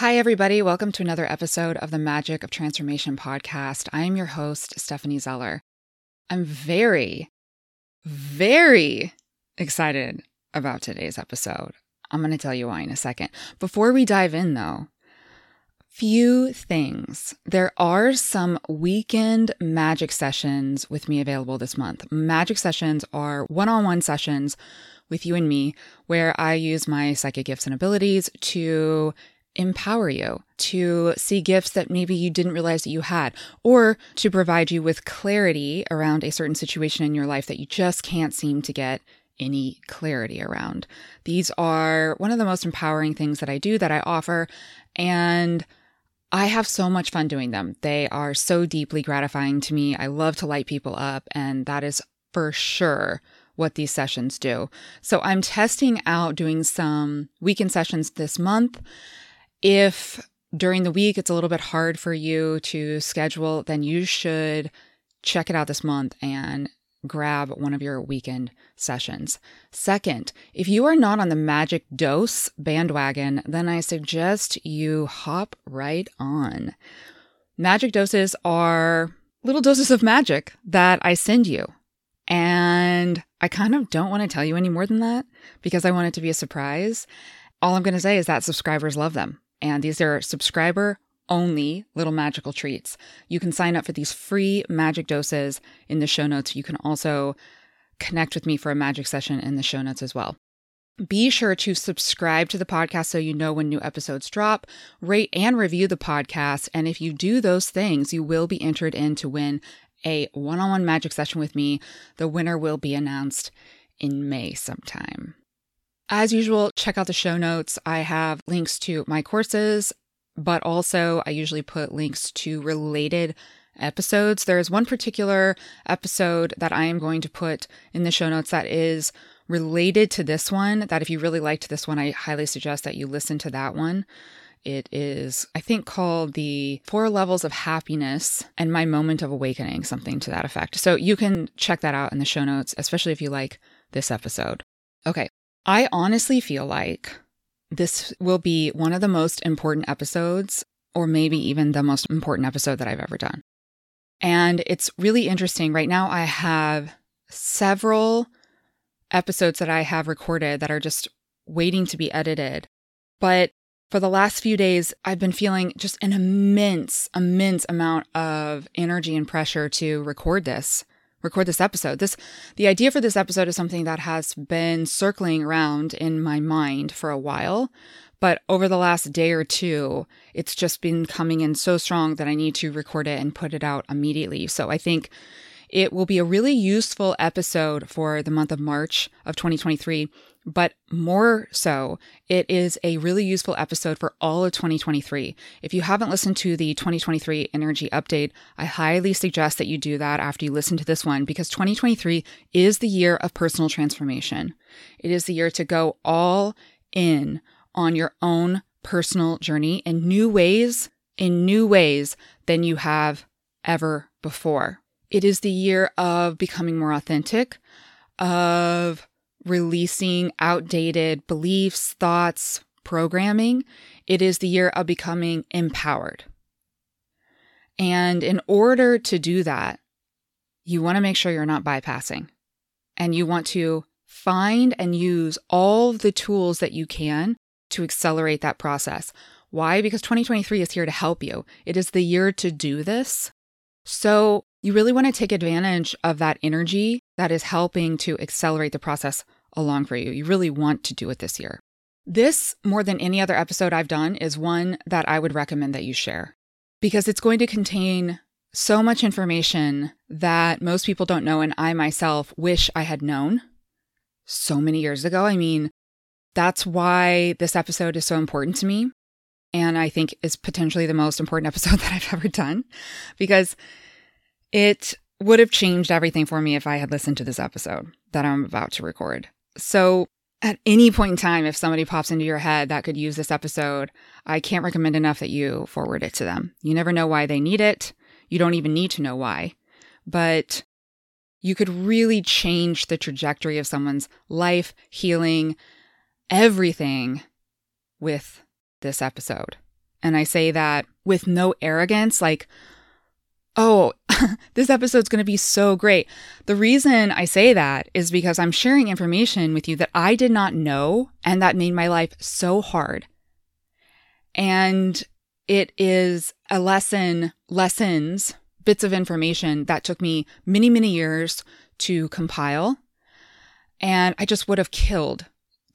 Hi, everybody. Welcome to another episode of the Magic of Transformation podcast. I am your host, Stephanie Zeller. I'm very, very excited about today's episode. I'm going to tell you why in a second. Before we dive in, though, few things. There are some weekend magic sessions with me available this month. Magic sessions are one on one sessions with you and me where I use my psychic gifts and abilities to empower you to see gifts that maybe you didn't realize that you had, or to provide you with clarity around a certain situation in your life that you just can't seem to get any clarity around. These are one of the most empowering things that I do, that I offer, and I have so much fun doing them. They are so deeply gratifying to me. I love to light people up, and that is for sure what these sessions do. So I'm testing out doing some weekend sessions this month. If during the week it's a little bit hard for you to schedule, then you should check it out this month and grab one of your weekend sessions. Second, if you are not on the Magic Dose bandwagon, then I suggest you hop right on. Magic doses are little doses of magic that I send you. And I kind of don't want to tell you any more than that because I want it to be a surprise. All I'm going to say is that subscribers love them. And these are subscriber only little magical treats. You can sign up for these free magic doses in the show notes. You can also connect with me for a magic session in the show notes as well. Be sure to subscribe to the podcast so you know when new episodes drop, rate and review the podcast. And if you do those things, you will be entered in to win a one on one magic session with me. The winner will be announced in May sometime. As usual, check out the show notes. I have links to my courses, but also I usually put links to related episodes. There's one particular episode that I am going to put in the show notes that is related to this one. That if you really liked this one, I highly suggest that you listen to that one. It is, I think, called the Four Levels of Happiness and My Moment of Awakening, something to that effect. So you can check that out in the show notes, especially if you like this episode. Okay, I honestly feel like this will be one of the most important episodes, or maybe even the most important episode that I've ever done. And it's really interesting. Right now, I have several episodes that I have recorded that are just waiting to be edited. But for the last few days, I've been feeling just an immense, immense amount of energy and pressure to record this record this episode. This the idea for this episode is something that has been circling around in my mind for a while, but over the last day or two, it's just been coming in so strong that I need to record it and put it out immediately. So I think it will be a really useful episode for the month of March of 2023 but more so, it is a really useful episode for all of 2023. If you haven't listened to the 2023 energy update, I highly suggest that you do that after you listen to this one because 2023 is the year of personal transformation. It is the year to go all in on your own personal journey in new ways, in new ways than you have ever before. It is the year of becoming more authentic, of releasing outdated beliefs, thoughts, programming. It is the year of becoming empowered. And in order to do that, you want to make sure you're not bypassing and you want to find and use all the tools that you can to accelerate that process. Why? Because 2023 is here to help you. It is the year to do this. So you really want to take advantage of that energy that is helping to accelerate the process along for you. You really want to do it this year. This, more than any other episode I've done, is one that I would recommend that you share because it's going to contain so much information that most people don't know, and I myself wish I had known so many years ago. I mean, that's why this episode is so important to me. And I think is potentially the most important episode that I've ever done because it would have changed everything for me if I had listened to this episode that I'm about to record. So, at any point in time, if somebody pops into your head that could use this episode, I can't recommend enough that you forward it to them. You never know why they need it. You don't even need to know why. But you could really change the trajectory of someone's life, healing, everything with this episode. And I say that with no arrogance, like, oh, this episode's going to be so great. The reason I say that is because I'm sharing information with you that I did not know and that made my life so hard. And it is a lesson, lessons, bits of information that took me many, many years to compile. And I just would have killed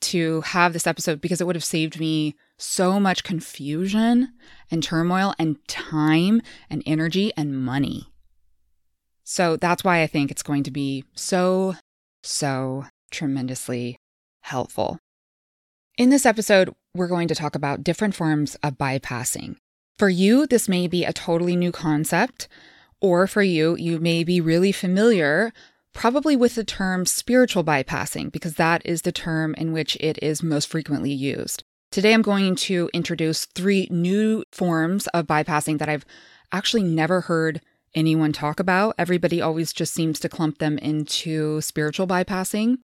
to have this episode because it would have saved me so much confusion and turmoil and time and energy and money. So that's why I think it's going to be so, so tremendously helpful. In this episode, we're going to talk about different forms of bypassing. For you, this may be a totally new concept, or for you, you may be really familiar probably with the term spiritual bypassing, because that is the term in which it is most frequently used. Today, I'm going to introduce three new forms of bypassing that I've actually never heard anyone talk about. Everybody always just seems to clump them into spiritual bypassing.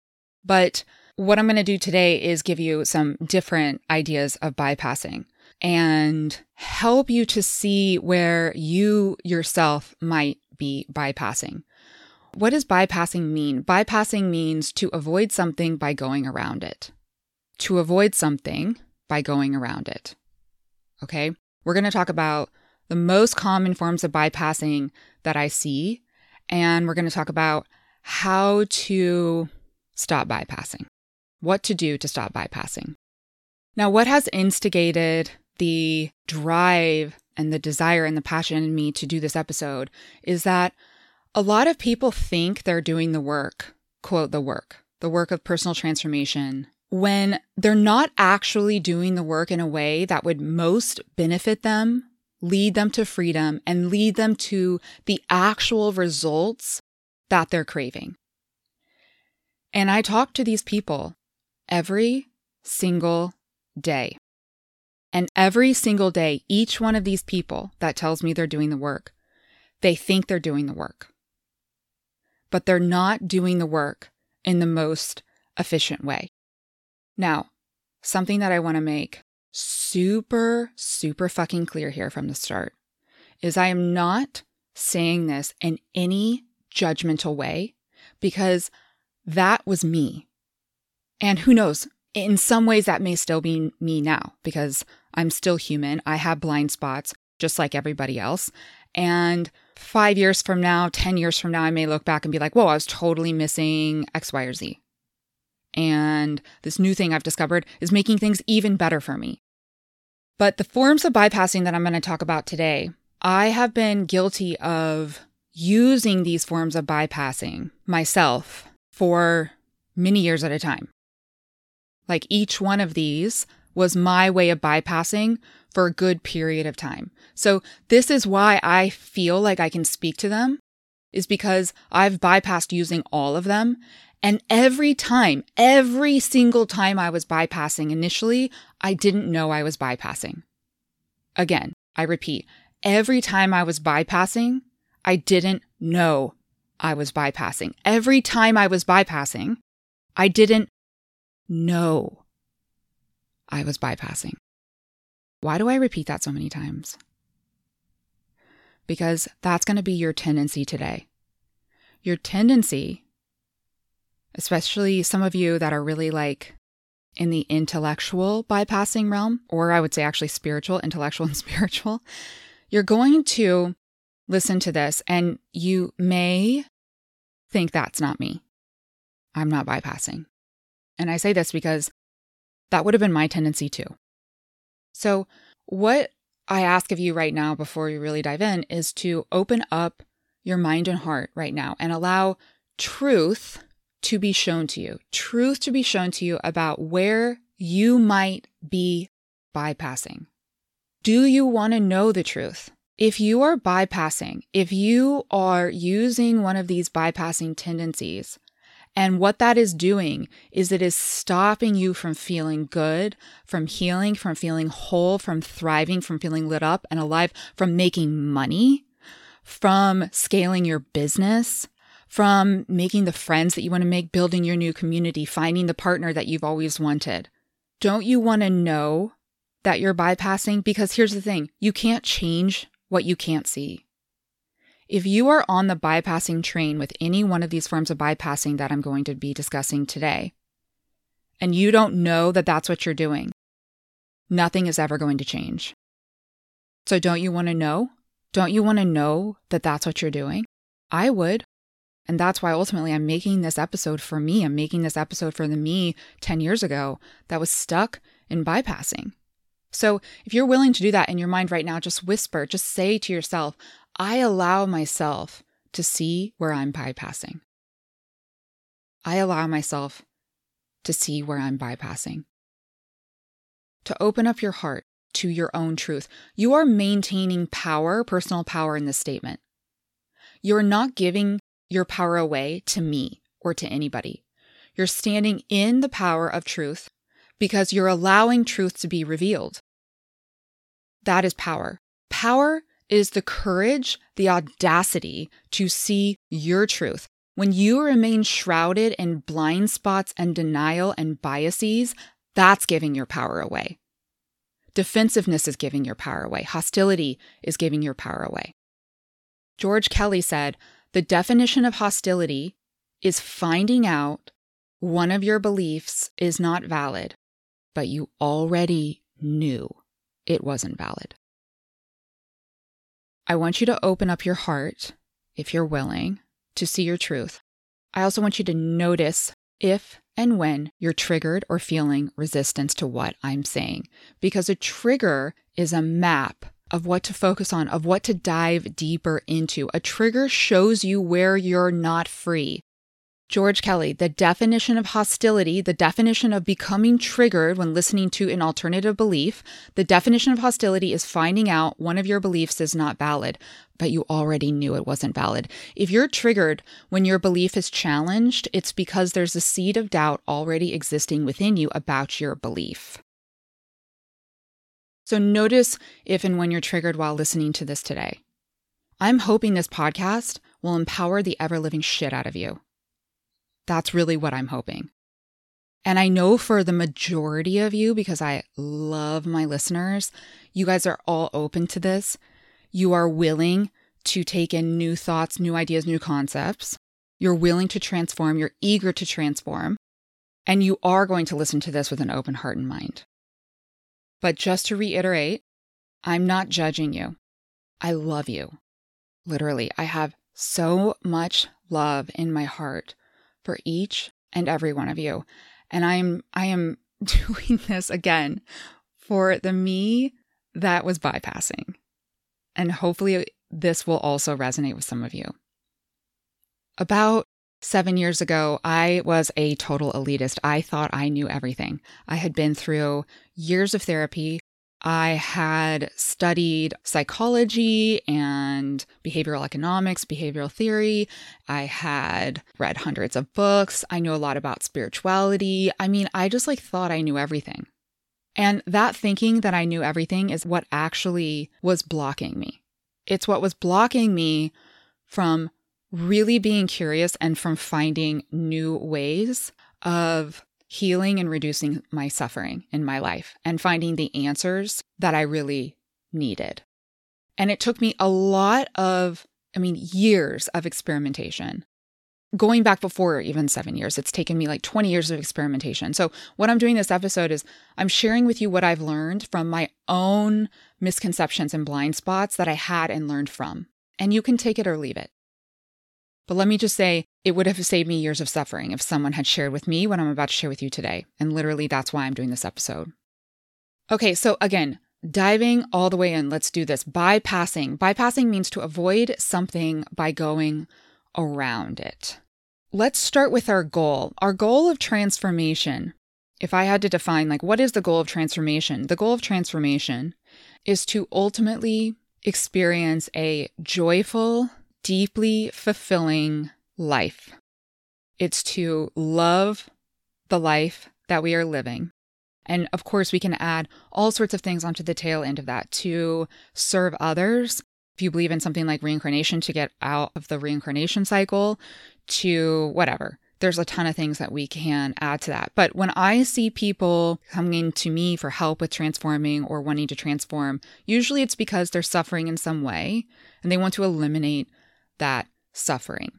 But what I'm going to do today is give you some different ideas of bypassing and help you to see where you yourself might be bypassing. What does bypassing mean? Bypassing means to avoid something by going around it. To avoid something by going around it. Okay? We're going to talk about the most common forms of bypassing that I see, and we're going to talk about how to stop bypassing, what to do to stop bypassing. Now, what has instigated the drive and the desire and the passion in me to do this episode is that a lot of people think they're doing the work, quote, the work, the work of personal transformation, when they're not actually doing the work in a way that would most benefit them, lead them to freedom, and lead them to the actual results that they're craving. And I talk to these people every single day. And every single day, each one of these people that tells me they're doing the work, they think they're doing the work but they're not doing the work in the most efficient way. Now, something that I want to make super, super fucking clear here from the start is I am not saying this in any judgmental way because that was me. And who knows, in some ways that may still be me now because I'm still human. I have blind spots just like everybody else. And five years from now, 10 years from now, I may look back and be like, whoa, I was totally missing X, Y, or Z. And this new thing I've discovered is making things even better for me. But the forms of bypassing that I'm going to talk about today, I have been guilty of using these forms of bypassing myself for many years at a time. Like each one of these was my way of bypassing for a good period of time. So this is why I feel like I can speak to them is because I've bypassed using all of them. And every time, every single time I was bypassing initially, I didn't know I was bypassing. Again, I repeat, every time I was bypassing, I didn't know I was bypassing. Every time I was bypassing, I didn't know I was bypassing. Why do I repeat that so many times? Because that's going to be your tendency today. Your tendency, especially some of you that are really like in the intellectual bypassing realm, or I would say actually spiritual, intellectual, and spiritual, you're going to listen to this and you may think that's not me. I'm not bypassing. And I say this because that would have been my tendency too. So, what I ask of you right now before we really dive in is to open up your mind and heart right now and allow truth to be shown to you, truth to be shown to you about where you might be bypassing. Do you want to know the truth? If you are bypassing, if you are using one of these bypassing tendencies, and what that is doing is it is stopping you from feeling good, from healing, from feeling whole, from thriving, from feeling lit up and alive, from making money, from scaling your business, from making the friends that you want to make, building your new community, finding the partner that you've always wanted. Don't you want to know that you're bypassing? Because here's the thing you can't change what you can't see. If you are on the bypassing train with any one of these forms of bypassing that I'm going to be discussing today, and you don't know that that's what you're doing, nothing is ever going to change. So, don't you want to know? Don't you want to know that that's what you're doing? I would. And that's why ultimately I'm making this episode for me. I'm making this episode for the me 10 years ago that was stuck in bypassing. So if you're willing to do that in your mind right now, just whisper, just say to yourself, I allow myself to see where I'm bypassing. I allow myself to see where I'm bypassing. To open up your heart to your own truth. You are maintaining power, personal power in this statement. You're not giving your power away to me or to anybody. You're standing in the power of truth because you're allowing truth to be revealed. That is power. Power is the courage, the audacity to see your truth. When you remain shrouded in blind spots and denial and biases, that's giving your power away. Defensiveness is giving your power away. Hostility is giving your power away. George Kelly said the definition of hostility is finding out one of your beliefs is not valid, but you already knew it wasn't valid. I want you to open up your heart, if you're willing, to see your truth. I also want you to notice if and when you're triggered or feeling resistance to what I'm saying, because a trigger is a map of what to focus on, of what to dive deeper into. A trigger shows you where you're not free. George Kelly, the definition of hostility, the definition of becoming triggered when listening to an alternative belief, the definition of hostility is finding out one of your beliefs is not valid, but you already knew it wasn't valid. If you're triggered when your belief is challenged, it's because there's a seed of doubt already existing within you about your belief. So notice if and when you're triggered while listening to this today. I'm hoping this podcast will empower the ever living shit out of you. That's really what I'm hoping. And I know for the majority of you, because I love my listeners, you guys are all open to this. You are willing to take in new thoughts, new ideas, new concepts. You're willing to transform. You're eager to transform. And you are going to listen to this with an open heart and mind. But just to reiterate, I'm not judging you. I love you. Literally, I have so much love in my heart for each and every one of you. And I'm I am doing this again for the me that was bypassing. And hopefully this will also resonate with some of you. About Seven years ago, I was a total elitist. I thought I knew everything. I had been through years of therapy. I had studied psychology and behavioral economics, behavioral theory. I had read hundreds of books. I knew a lot about spirituality. I mean, I just like thought I knew everything. And that thinking that I knew everything is what actually was blocking me. It's what was blocking me from really being curious and from finding new ways of healing and reducing my suffering in my life and finding the answers that I really needed. And it took me a lot of, I mean, years of experimentation. Going back before even seven years, it's taken me like 20 years of experimentation. So, what I'm doing this episode is I'm sharing with you what I've learned from my own misconceptions and blind spots that I had and learned from. And you can take it or leave it. But let me just say, it would have saved me years of suffering if someone had shared with me what I'm about to share with you today. And literally, that's why I'm doing this episode. Okay, so again, diving all the way in, let's do this. Bypassing. Bypassing means to avoid something by going around it. Let's start with our goal. Our goal of transformation. If I had to define, like, what is the goal of transformation? The goal of transformation is to ultimately experience a joyful, deeply fulfilling life. It's to love the life that we are living. And of course, we can add all sorts of things onto the tail end of that to serve others. If you believe in something like reincarnation, to get out of the reincarnation cycle, to whatever, there's a ton of things that we can add to that. But when I see people coming to me for help with transforming or wanting to transform, usually it's because they're suffering in some way and they want to eliminate that suffering.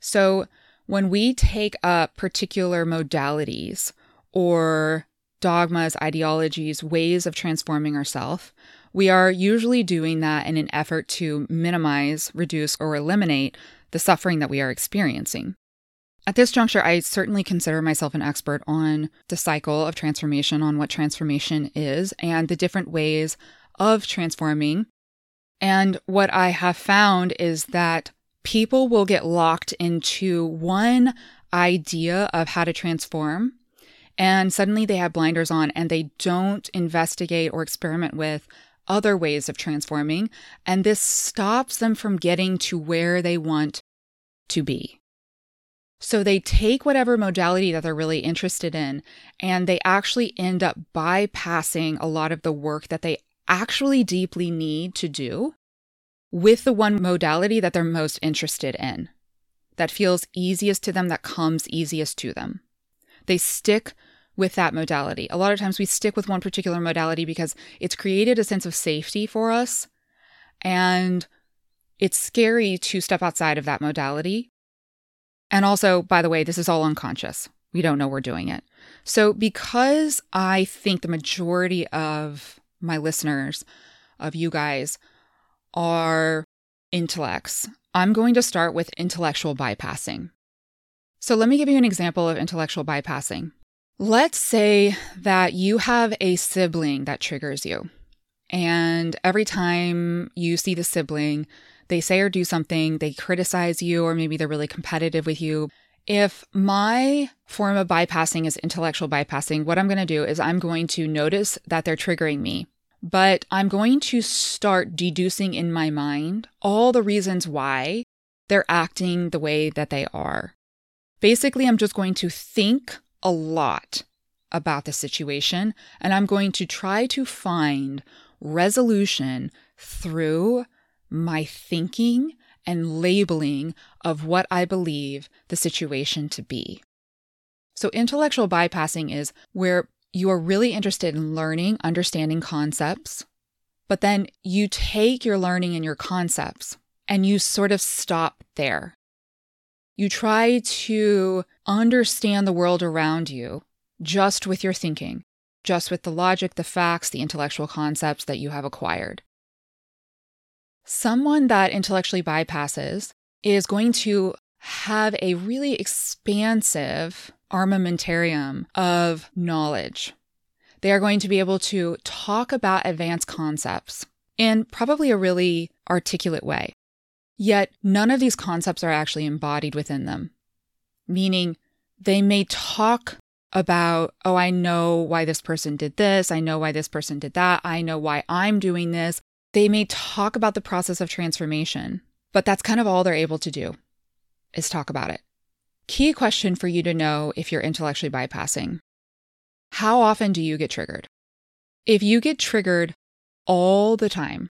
So when we take up particular modalities or dogmas, ideologies, ways of transforming ourselves, we are usually doing that in an effort to minimize, reduce, or eliminate the suffering that we are experiencing. At this juncture, I certainly consider myself an expert on the cycle of transformation, on what transformation is, and the different ways of transforming. And what I have found is that people will get locked into one idea of how to transform, and suddenly they have blinders on and they don't investigate or experiment with other ways of transforming. And this stops them from getting to where they want to be. So they take whatever modality that they're really interested in and they actually end up bypassing a lot of the work that they actually deeply need to do with the one modality that they're most interested in, that feels easiest to them, that comes easiest to them. They stick with that modality. A lot of times we stick with one particular modality because it's created a sense of safety for us. And it's scary to step outside of that modality and also, by the way, this is all unconscious. We don't know we're doing it. So, because I think the majority of my listeners, of you guys, are intellects, I'm going to start with intellectual bypassing. So, let me give you an example of intellectual bypassing. Let's say that you have a sibling that triggers you. And every time you see the sibling, they say or do something, they criticize you, or maybe they're really competitive with you. If my form of bypassing is intellectual bypassing, what I'm going to do is I'm going to notice that they're triggering me, but I'm going to start deducing in my mind all the reasons why they're acting the way that they are. Basically, I'm just going to think a lot about the situation and I'm going to try to find resolution through my thinking and labeling of what I believe the situation to be. So, intellectual bypassing is where you are really interested in learning, understanding concepts, but then you take your learning and your concepts and you sort of stop there. You try to understand the world around you just with your thinking, just with the logic, the facts, the intellectual concepts that you have acquired. Someone that intellectually bypasses is going to have a really expansive armamentarium of knowledge. They are going to be able to talk about advanced concepts in probably a really articulate way. Yet none of these concepts are actually embodied within them, meaning they may talk about, oh, I know why this person did this. I know why this person did that. I know why I'm doing this. They may talk about the process of transformation, but that's kind of all they're able to do is talk about it. Key question for you to know if you're intellectually bypassing How often do you get triggered? If you get triggered all the time,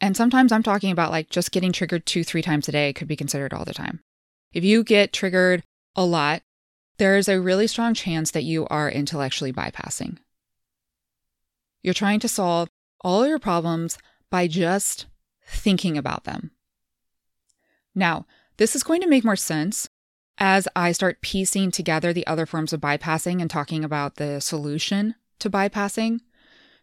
and sometimes I'm talking about like just getting triggered two, three times a day could be considered all the time. If you get triggered a lot, there is a really strong chance that you are intellectually bypassing. You're trying to solve all your problems by just thinking about them. Now, this is going to make more sense as I start piecing together the other forms of bypassing and talking about the solution to bypassing.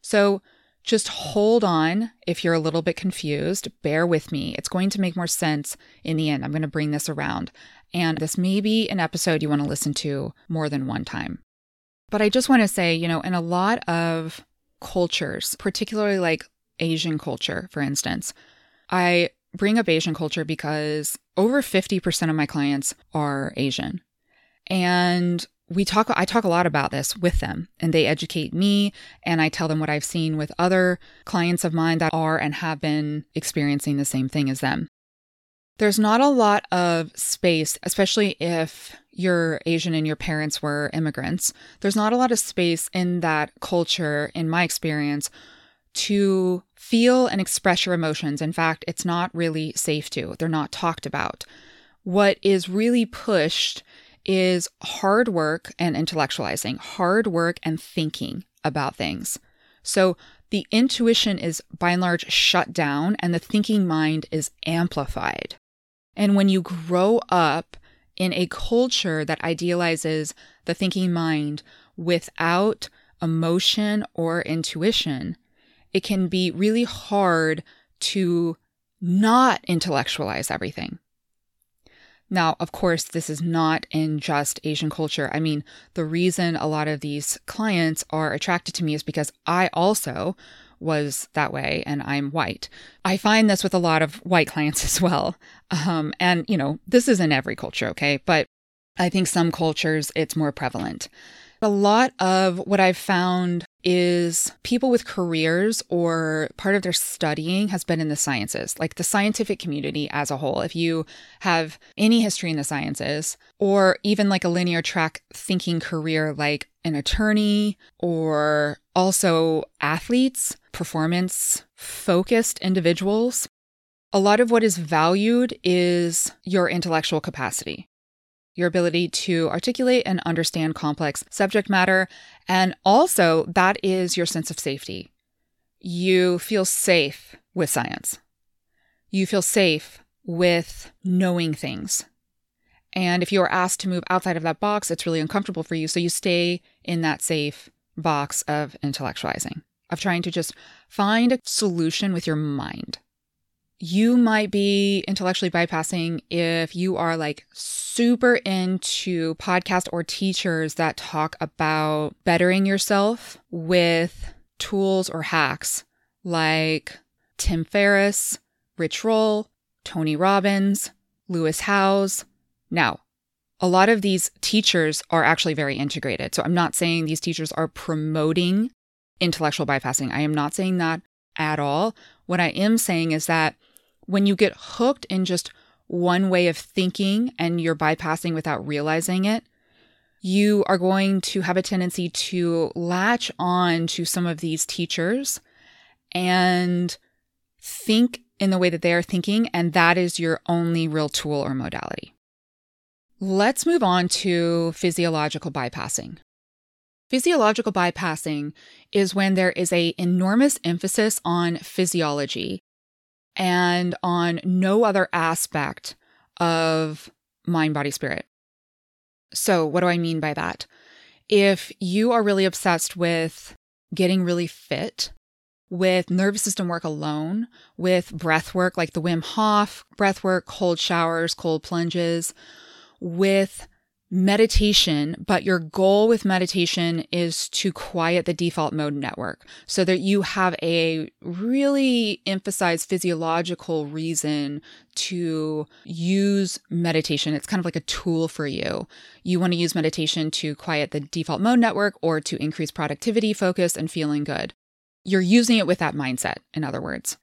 So, just hold on if you're a little bit confused. Bear with me. It's going to make more sense in the end. I'm going to bring this around. And this may be an episode you want to listen to more than one time. But I just want to say, you know, in a lot of cultures, particularly like Asian culture, for instance. I bring up Asian culture because over 50% of my clients are Asian. And we talk I talk a lot about this with them and they educate me and I tell them what I've seen with other clients of mine that are and have been experiencing the same thing as them. There's not a lot of space, especially if you're Asian and your parents were immigrants, there's not a lot of space in that culture, in my experience, to feel and express your emotions. In fact, it's not really safe to, they're not talked about. What is really pushed is hard work and intellectualizing, hard work and thinking about things. So the intuition is by and large shut down and the thinking mind is amplified. And when you grow up in a culture that idealizes the thinking mind without emotion or intuition, it can be really hard to not intellectualize everything. Now, of course, this is not in just Asian culture. I mean, the reason a lot of these clients are attracted to me is because I also was that way and I'm white. I find this with a lot of white clients as well. Um, and, you know, this is in every culture, okay? But I think some cultures it's more prevalent. A lot of what I've found is people with careers or part of their studying has been in the sciences, like the scientific community as a whole. If you have any history in the sciences, or even like a linear track thinking career, like an attorney, or also athletes, performance focused individuals, a lot of what is valued is your intellectual capacity your ability to articulate and understand complex subject matter. And also, that is your sense of safety. You feel safe with science. You feel safe with knowing things. And if you are asked to move outside of that box, it's really uncomfortable for you. So you stay in that safe box of intellectualizing, of trying to just find a solution with your mind you might be intellectually bypassing if you are like super into podcast or teachers that talk about bettering yourself with tools or hacks like Tim Ferriss, Rich Roll, Tony Robbins, Lewis Howes. Now, a lot of these teachers are actually very integrated. So I'm not saying these teachers are promoting intellectual bypassing. I am not saying that at all. What I am saying is that when you get hooked in just one way of thinking and you're bypassing without realizing it, you are going to have a tendency to latch on to some of these teachers and think in the way that they are thinking, and that is your only real tool or modality. Let's move on to physiological bypassing. Physiological bypassing is when there is a enormous emphasis on physiology and on no other aspect of mind, body, spirit. So, what do I mean by that? If you are really obsessed with getting really fit, with nervous system work alone, with breath work like the Wim Hof breath work, cold showers, cold plunges, with meditation, but your goal with meditation is to quiet the default mode network so that you have a really emphasized physiological reason to use meditation. It's kind of like a tool for you. You want to use meditation to quiet the default mode network or to increase productivity, focus, and feeling good. You're using it with that mindset, in other words.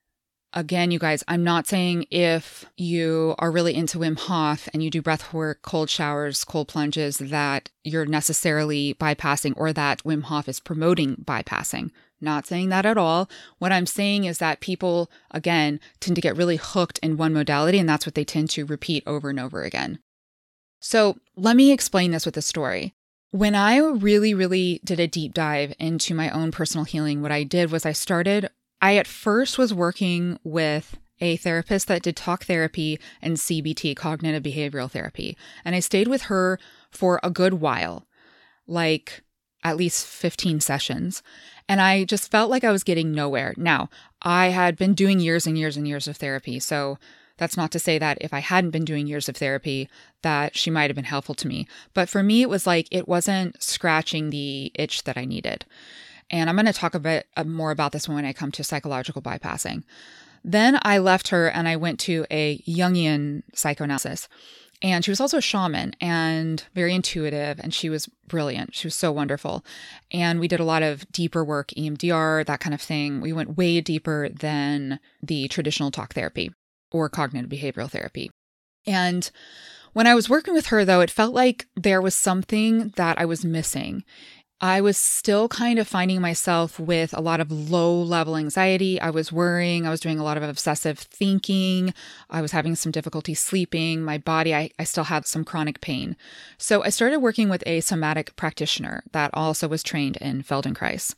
Again, you guys, I'm not saying if you are really into Wim Hof and you do breath work, cold showers, cold plunges, that you're necessarily bypassing or that Wim Hof is promoting bypassing. Not saying that at all. What I'm saying is that people, again, tend to get really hooked in one modality, and that's what they tend to repeat over and over again. So let me explain this with a story. When I really, really did a deep dive into my own personal healing, what I did was I started I at first was working with a therapist that did talk therapy and CBT, cognitive behavioral therapy. And I stayed with her for a good while, like at least 15 sessions. And I just felt like I was getting nowhere. Now, I had been doing years and years and years of therapy. So that's not to say that if I hadn't been doing years of therapy, that she might have been helpful to me. But for me, it was like it wasn't scratching the itch that I needed. And I'm going to talk a bit uh, more about this when I come to psychological bypassing. Then I left her and I went to a Jungian psychoanalysis. And she was also a shaman and very intuitive, and she was brilliant. She was so wonderful. And we did a lot of deeper work, EMDR, that kind of thing. We went way deeper than the traditional talk therapy or cognitive behavioral therapy. And when I was working with her, though, it felt like there was something that I was missing. I was still kind of finding myself with a lot of low level anxiety. I was worrying. I was doing a lot of obsessive thinking. I was having some difficulty sleeping. My body, I, I still had some chronic pain. So I started working with a somatic practitioner that also was trained in Feldenkrais.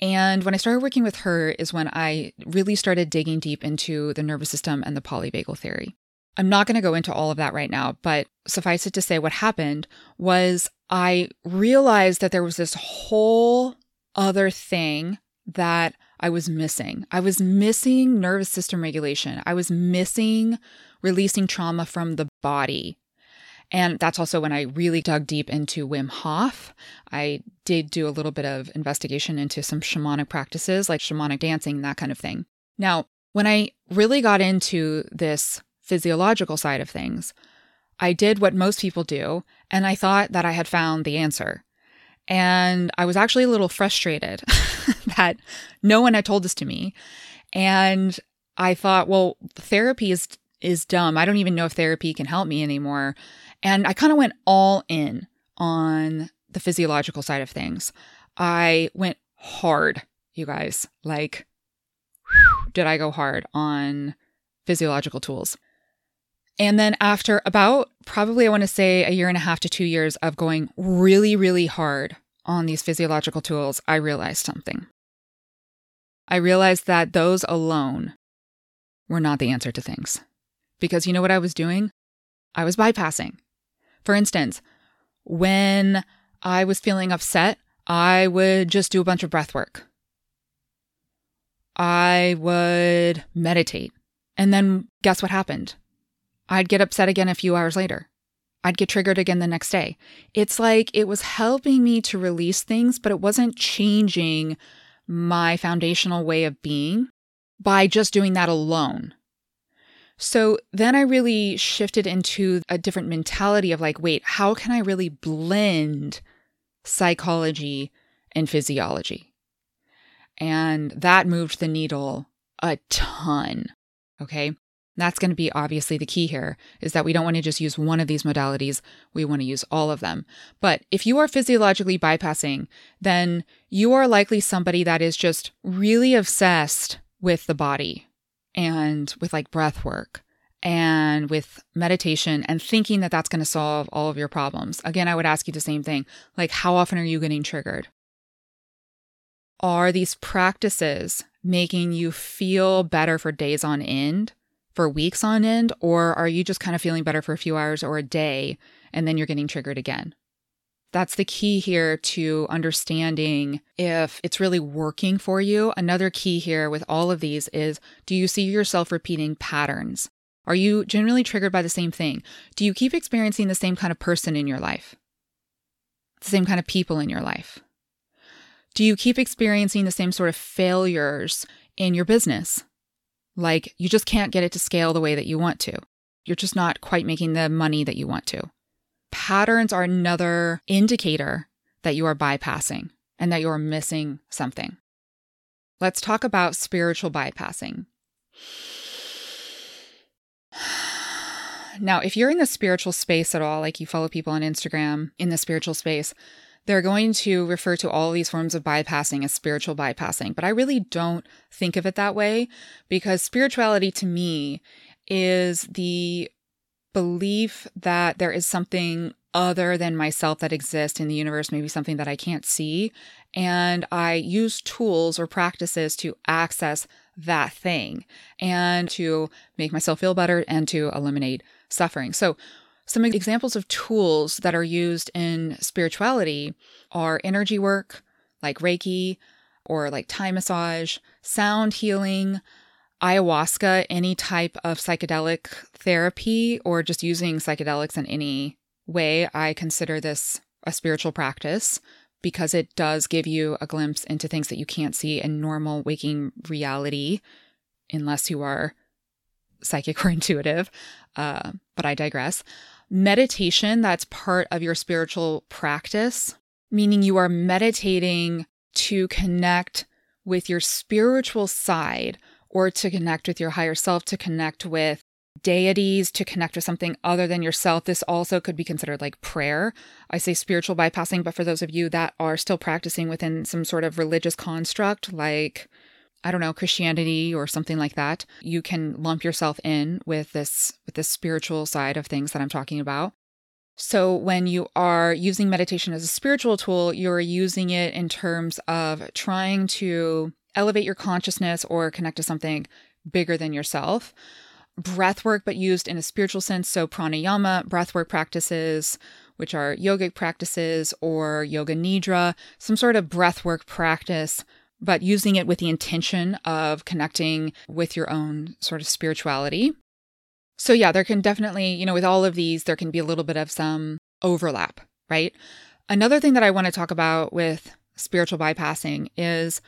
And when I started working with her is when I really started digging deep into the nervous system and the polyvagal theory. I'm not going to go into all of that right now, but suffice it to say, what happened was I realized that there was this whole other thing that I was missing. I was missing nervous system regulation. I was missing releasing trauma from the body. And that's also when I really dug deep into Wim Hof. I did do a little bit of investigation into some shamanic practices like shamanic dancing, that kind of thing. Now, when I really got into this physiological side of things, I did what most people do, and I thought that I had found the answer. And I was actually a little frustrated that no one had told this to me. And I thought, well, therapy is is dumb. I don't even know if therapy can help me anymore. And I kind of went all in on the physiological side of things. I went hard, you guys. Like, whew, did I go hard on physiological tools? And then after about probably I want to say a year and a half to 2 years of going really really hard on these physiological tools, I realized something. I realized that those alone were not the answer to things. Because you know what I was doing? I was bypassing. For instance, when I was feeling upset, I would just do a bunch of breath work. I would meditate. And then guess what happened? I'd get upset again a few hours later. I'd get triggered again the next day. It's like it was helping me to release things, but it wasn't changing my foundational way of being by just doing that alone. So then I really shifted into a different mentality of like, wait, how can I really blend psychology and physiology? And that moved the needle a ton. Okay. That's going to be obviously the key here is that we don't want to just use one of these modalities. We want to use all of them. But if you are physiologically bypassing, then you are likely somebody that is just really obsessed with the body and with like breath work and with meditation and thinking that that's going to solve all of your problems. Again, I would ask you the same thing. Like, how often are you getting triggered? Are these practices making you feel better for days on end? For weeks on end, or are you just kind of feeling better for a few hours or a day and then you're getting triggered again? That's the key here to understanding if it's really working for you. Another key here with all of these is do you see yourself repeating patterns? Are you generally triggered by the same thing? Do you keep experiencing the same kind of person in your life? The same kind of people in your life? Do you keep experiencing the same sort of failures in your business? Like you just can't get it to scale the way that you want to. You're just not quite making the money that you want to. Patterns are another indicator that you are bypassing and that you're missing something. Let's talk about spiritual bypassing. Now, if you're in the spiritual space at all, like you follow people on Instagram in the spiritual space, they're going to refer to all these forms of bypassing as spiritual bypassing, but I really don't think of it that way because spirituality to me is the belief that there is something other than myself that exists in the universe, maybe something that I can't see. And I use tools or practices to access that thing and to make myself feel better and to eliminate suffering. So, some examples of tools that are used in spirituality are energy work, like Reiki, or like Thai massage, sound healing, ayahuasca, any type of psychedelic therapy, or just using psychedelics in any way. I consider this a spiritual practice because it does give you a glimpse into things that you can't see in normal waking reality, unless you are psychic or intuitive. Uh, but I digress meditation that's part of your spiritual practice, meaning you are meditating to connect with your spiritual side or to connect with your higher self, to connect with deities to connect with something other than yourself. This also could be considered like prayer. I say spiritual bypassing, but for those of you that are still practicing within some sort of religious construct, like I don't know, Christianity or something like that, you can lump yourself in with this with this spiritual side of things that I'm talking about. So when you are using meditation as a spiritual tool, you're using it in terms of trying to elevate your consciousness or connect to something bigger than yourself. Breath work, but used in a spiritual sense. So, pranayama, breathwork practices, which are yogic practices, or yoga nidra, some sort of breathwork practice, but using it with the intention of connecting with your own sort of spirituality. So, yeah, there can definitely, you know, with all of these, there can be a little bit of some overlap, right? Another thing that I want to talk about with spiritual bypassing is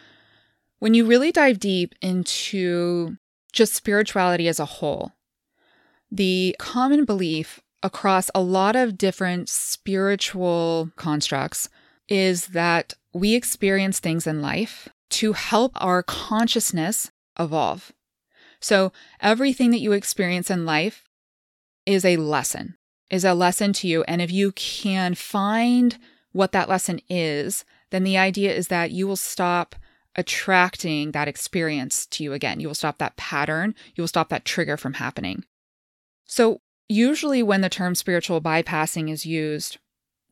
when you really dive deep into just spirituality as a whole, the common belief across a lot of different spiritual constructs is that we experience things in life to help our consciousness evolve. So, everything that you experience in life is a lesson, is a lesson to you. And if you can find what that lesson is, then the idea is that you will stop attracting that experience to you again. You will stop that pattern, you will stop that trigger from happening. So, usually when the term spiritual bypassing is used,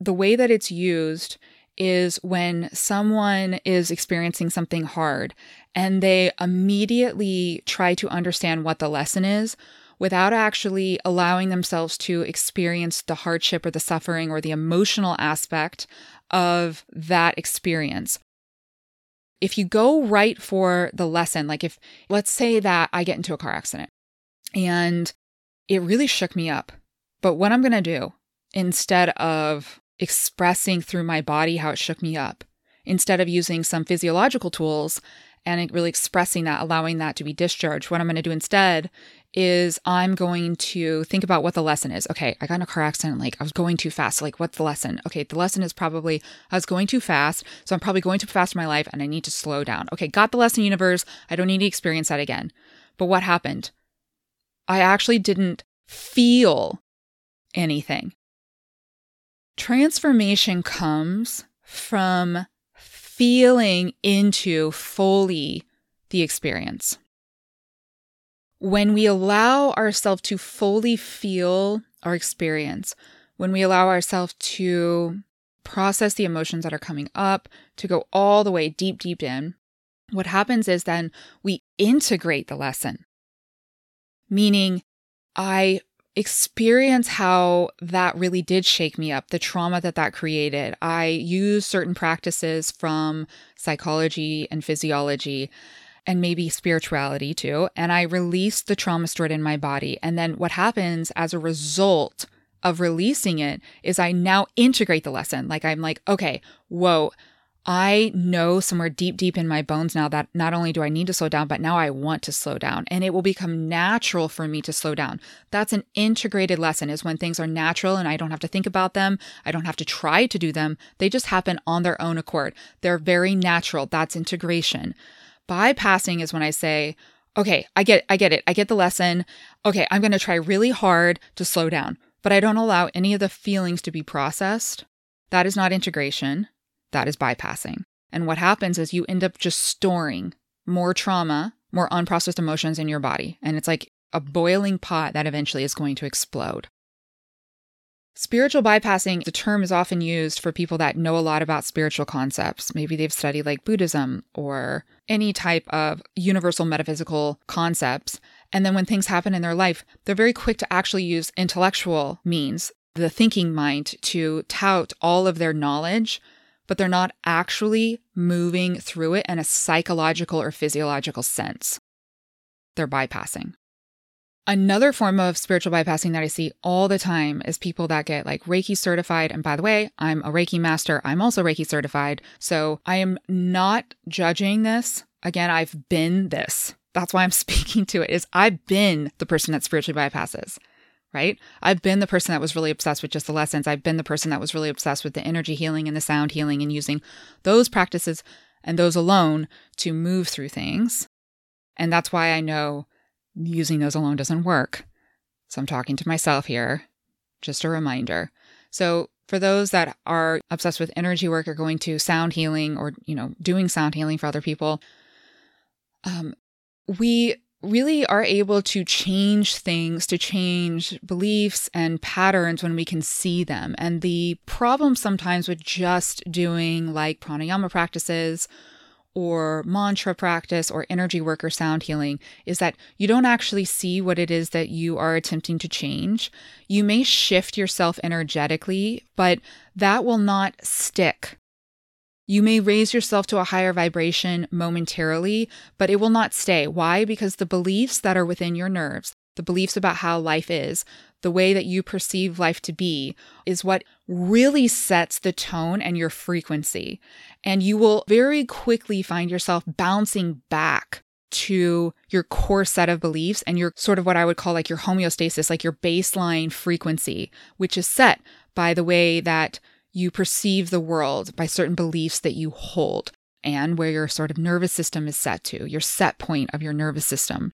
the way that it's used is when someone is experiencing something hard and they immediately try to understand what the lesson is without actually allowing themselves to experience the hardship or the suffering or the emotional aspect of that experience if you go right for the lesson, like if, let's say that I get into a car accident and it really shook me up. But what I'm going to do instead of expressing through my body how it shook me up, instead of using some physiological tools and really expressing that, allowing that to be discharged, what I'm going to do instead is I'm going to think about what the lesson is. Okay, I got in a car accident, like I was going too fast. Like, what's the lesson? Okay, the lesson is probably I was going too fast. So I'm probably going too fast in my life and I need to slow down. Okay, got the lesson, universe. I don't need to experience that again. But what happened? I actually didn't feel anything. Transformation comes from feeling into fully the experience when we allow ourselves to fully feel our experience, when we allow ourselves to process the emotions that are coming up, to go all the way deep, deep in, what happens is then we integrate the lesson. Meaning, I experience how that really did shake me up, the trauma that that created. I use certain practices from psychology and physiology and maybe spirituality too. And I release the trauma stored in my body. And then what happens as a result of releasing it is I now integrate the lesson. Like I'm like, okay, whoa, I know somewhere deep, deep in my bones now that not only do I need to slow down, but now I want to slow down. And it will become natural for me to slow down. That's an integrated lesson is when things are natural and I don't have to think about them. I don't have to try to do them. They just happen on their own accord. They're very natural. That's integration. Bypassing is when I say, okay, I get I get it. I get the lesson. Okay, I'm going to try really hard to slow down, but I don't allow any of the feelings to be processed. That is not integration. That is bypassing. And what happens is you end up just storing more trauma, more unprocessed emotions in your body, and it's like a boiling pot that eventually is going to explode. Spiritual bypassing, the term is often used for people that know a lot about spiritual concepts. Maybe they've studied like Buddhism or any type of universal metaphysical concepts. And then when things happen in their life, they're very quick to actually use intellectual means, the thinking mind, to tout all of their knowledge, but they're not actually moving through it in a psychological or physiological sense. They're bypassing. Another form of spiritual bypassing that I see all the time is people that get like Reiki certified. And by the way, I'm a Reiki master. I'm also Reiki certified. So I am not judging this. Again, I've been this. That's why I'm speaking to it is I've been the person that spiritually bypasses, right? I've been the person that was really obsessed with just the lessons. I've been the person that was really obsessed with the energy healing and the sound healing and using those practices and those alone to move through things. And that's why I know using those alone doesn't work. So I'm talking to myself here. Just a reminder. So for those that are obsessed with energy work or going to sound healing or, you know, doing sound healing for other people, um, we really are able to change things, to change beliefs and patterns when we can see them. And the problem sometimes with just doing like pranayama practices or mantra practice or energy work or sound healing is that you don't actually see what it is that you are attempting to change. You may shift yourself energetically, but that will not stick. You may raise yourself to a higher vibration momentarily, but it will not stay. Why? Because the beliefs that are within your nerves, the beliefs about how life is, the way that you perceive life to be is what really sets the tone and your frequency. And you will very quickly find yourself bouncing back to your core set of beliefs and your sort of what I would call like your homeostasis, like your baseline frequency, which is set by the way that you perceive the world, by certain beliefs that you hold, and where your sort of nervous system is set to, your set point of your nervous system.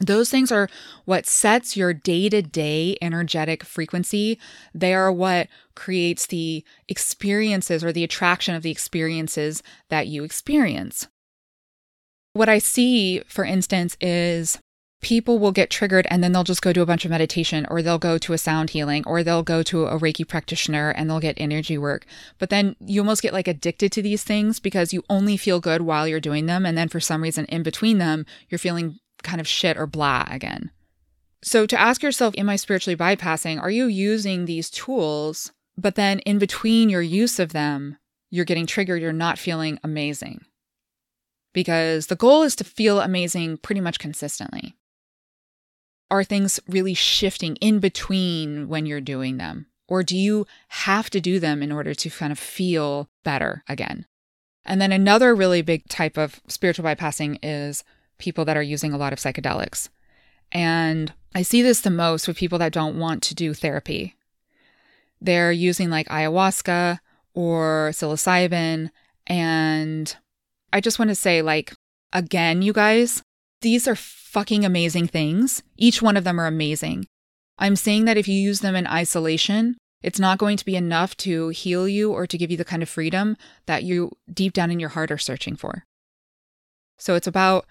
Those things are what sets your day to day energetic frequency. They are what creates the experiences or the attraction of the experiences that you experience. What I see, for instance, is people will get triggered and then they'll just go do a bunch of meditation or they'll go to a sound healing or they'll go to a Reiki practitioner and they'll get energy work. But then you almost get like addicted to these things because you only feel good while you're doing them. And then for some reason in between them, you're feeling kind of shit or blah again. So to ask yourself, am I spiritually bypassing? Are you using these tools, but then in between your use of them, you're getting triggered, you're not feeling amazing? Because the goal is to feel amazing pretty much consistently. Are things really shifting in between when you're doing them? Or do you have to do them in order to kind of feel better again? And then another really big type of spiritual bypassing is people that are using a lot of psychedelics. And I see this the most with people that don't want to do therapy. They're using like ayahuasca or psilocybin. And I just want to say, like, again, you guys, these are fucking amazing things. Each one of them are amazing. I'm saying that if you use them in isolation, it's not going to be enough to heal you or to give you the kind of freedom that you deep down in your heart are searching for. So it's about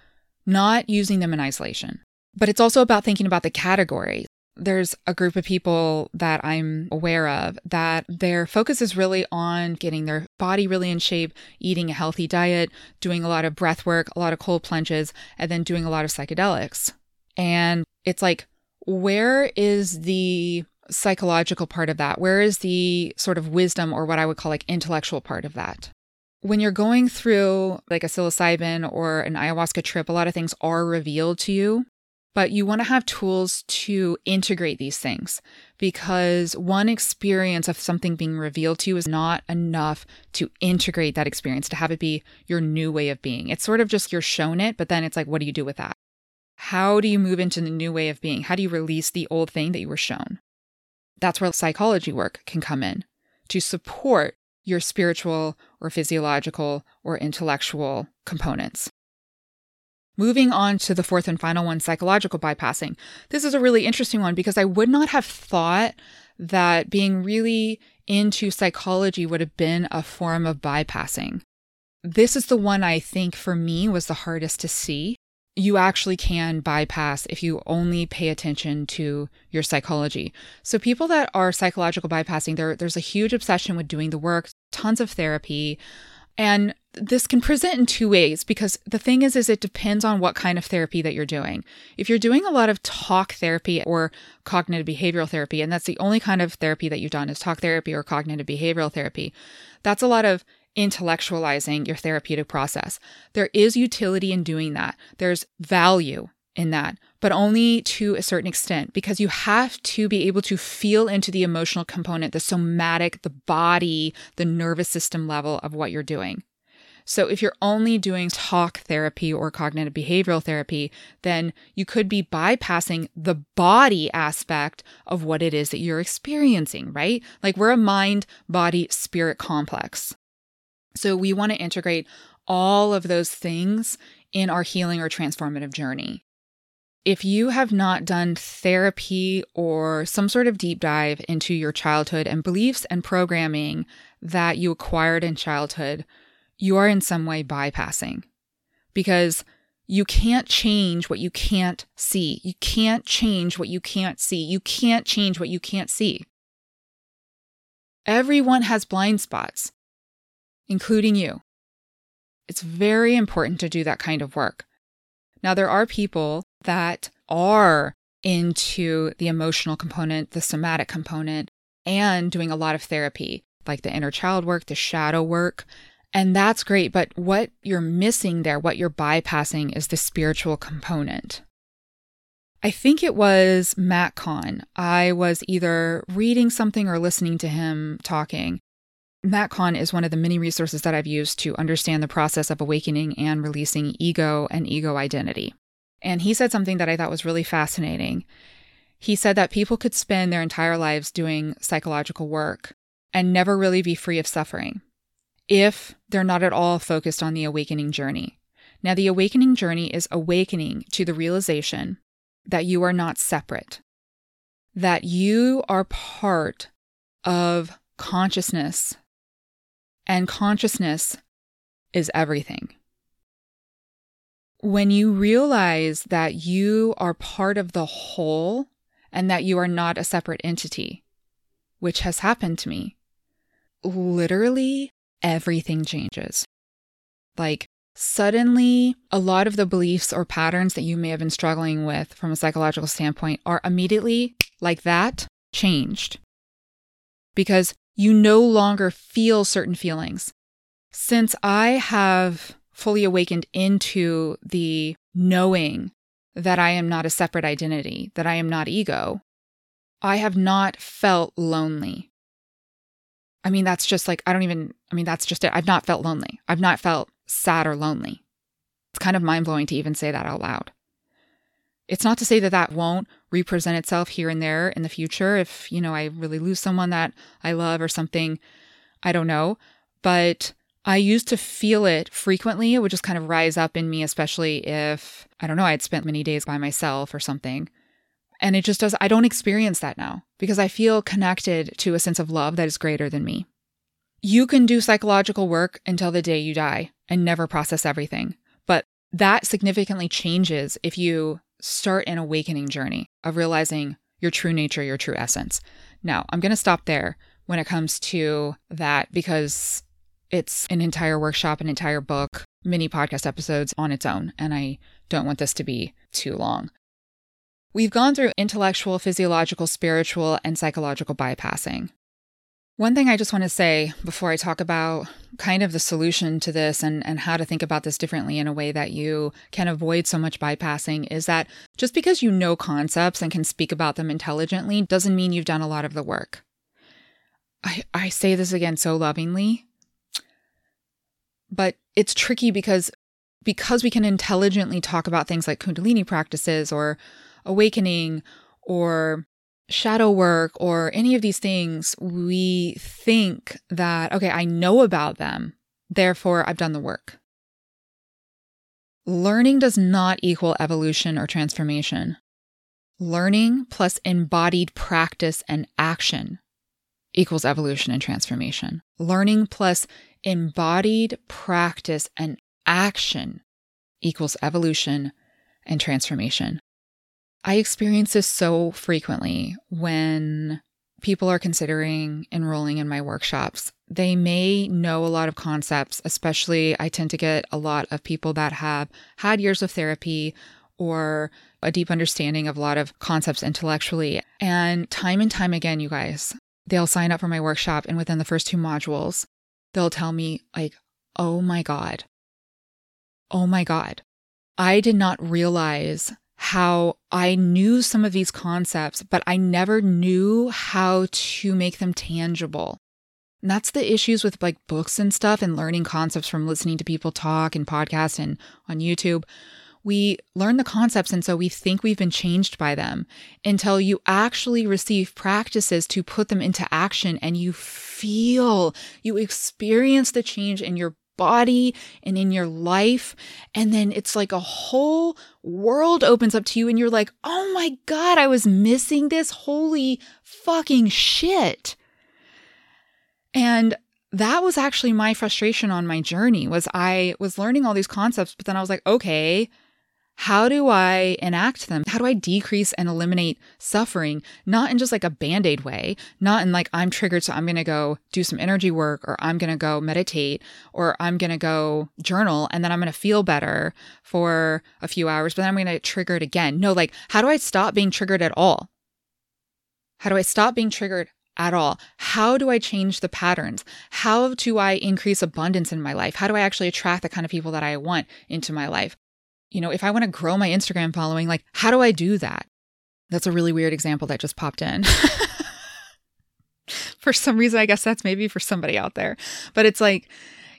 not using them in isolation. But it's also about thinking about the category. There's a group of people that I'm aware of that their focus is really on getting their body really in shape, eating a healthy diet, doing a lot of breath work, a lot of cold plunges, and then doing a lot of psychedelics. And it's like, where is the psychological part of that? Where is the sort of wisdom or what I would call like intellectual part of that? when you're going through like a psilocybin or an ayahuasca trip, a lot of things are revealed to you, but you want to have tools to integrate these things because one experience of something being revealed to you is not enough to integrate that experience, to have it be your new way of being. It's sort of just you're shown it, but then it's like, what do you do with that? How do you move into the new way of being? How do you release the old thing that you were shown? That's where psychology work can come in to support your spiritual or physiological or intellectual components. Moving on to the fourth and final one, psychological bypassing. This is a really interesting one because I would not have thought that being really into psychology would have been a form of bypassing. This is the one I think for me was the hardest to see you actually can bypass if you only pay attention to your psychology. So people that are psychological bypassing, there there's a huge obsession with doing the work, tons of therapy, and this can present in two ways because the thing is is it depends on what kind of therapy that you're doing. If you're doing a lot of talk therapy or cognitive behavioral therapy and that's the only kind of therapy that you've done is talk therapy or cognitive behavioral therapy, that's a lot of intellectualizing your therapeutic process. There is utility in doing that. There's value in that, but only to a certain extent because you have to be able to feel into the emotional component, the somatic, the body, the nervous system level of what you're doing. So if you're only doing talk therapy or cognitive behavioral therapy, then you could be bypassing the body aspect of what it is that you're experiencing, right? Like we're a mind, body, spirit complex. So we want to integrate all of those things in our healing or transformative journey. If you have not done therapy or some sort of deep dive into your childhood and beliefs and programming that you acquired in childhood, you are in some way bypassing because you can't change what you can't see. You can't change what you can't see. You can't change what you can't see. Everyone has blind spots, including you. It's very important to do that kind of work. Now, there are people that are into the emotional component, the somatic component, and doing a lot of therapy, like the inner child work, the shadow work. And that's great. But what you're missing there, what you're bypassing, is the spiritual component. I think it was Matt Kahn. I was either reading something or listening to him talking. Matt Kahn is one of the many resources that I've used to understand the process of awakening and releasing ego and ego identity. And he said something that I thought was really fascinating. He said that people could spend their entire lives doing psychological work and never really be free of suffering if they're not at all focused on the awakening journey. Now, the awakening journey is awakening to the realization that you are not separate, that you are part of consciousness, and consciousness is everything. When you realize that you are part of the whole and that you are not a separate entity, which has happened to me, literally everything changes. Like, suddenly a lot of the beliefs or patterns that you may have been struggling with from a psychological standpoint are immediately like that changed because you no longer feel certain feelings. Since I have fully awakened into the knowing that I am not a separate identity, that I am not ego, I have not felt lonely. I mean, that's just like, I don't even, I mean, that's just it. I've not felt lonely. I've not felt sad or lonely. It's kind of mind blowing to even say that out loud. It's not to say that that won't represent itself here and there in the future if, you know, I really lose someone that I love or something. I don't know. But I used to feel it frequently. It would just kind of rise up in me, especially if, I don't know, I had spent many days by myself or something. And it just does, I don't experience that now because I feel connected to a sense of love that is greater than me. You can do psychological work until the day you die and never process everything. But that significantly changes if you start an awakening journey of realizing your true nature, your true essence. Now, I'm going to stop there when it comes to that because it's an entire workshop, an entire book, mini podcast episodes on its own. And I don't want this to be too long. We've gone through intellectual, physiological, spiritual, and psychological bypassing. One thing I just want to say before I talk about kind of the solution to this and, and how to think about this differently in a way that you can avoid so much bypassing is that just because you know concepts and can speak about them intelligently doesn't mean you've done a lot of the work. I, I say this again so lovingly, but it's tricky because because we can intelligently talk about things like kundalini practices or awakening or shadow work or any of these things, we think that, okay, I know about them, therefore I've done the work. Learning does not equal evolution or transformation. Learning plus embodied practice and action equals evolution and transformation. Learning plus embodied practice and action equals evolution and transformation. I experience this so frequently when people are considering enrolling in my workshops. They may know a lot of concepts, especially I tend to get a lot of people that have had years of therapy or a deep understanding of a lot of concepts intellectually. And time and time again, you guys, they'll sign up for my workshop and within the first two modules, they'll tell me, like, oh my God, oh my God, I did not realize how I knew some of these concepts, but I never knew how to make them tangible. And that's the issues with like books and stuff and learning concepts from listening to people talk and podcasts and on YouTube. We learn the concepts and so we think we've been changed by them until you actually receive practices to put them into action and you feel, you experience the change in your body and in your life. And then it's like a whole world opens up to you, and you're like, oh my God, I was missing this. Holy fucking shit. And that was actually my frustration on my journey was I was learning all these concepts but then I was like okay how do I enact them? How do I decrease and eliminate suffering? Not in just like a band aid way, not in like I'm triggered, so I'm going to go do some energy work, or I'm going to go meditate, or I'm going to go journal, and then I'm going to feel better for a few hours, but then I'm going to get triggered again. No, like, how do I stop being triggered at all? How do I stop being triggered at all? How do I change the patterns? How do I increase abundance in my life? How do I actually attract the kind of people that I want into my life? You know, if I want to grow my Instagram following, like, how do I do that? That's a really weird example that just popped in. for some reason, I guess that's maybe for somebody out there. But it's like,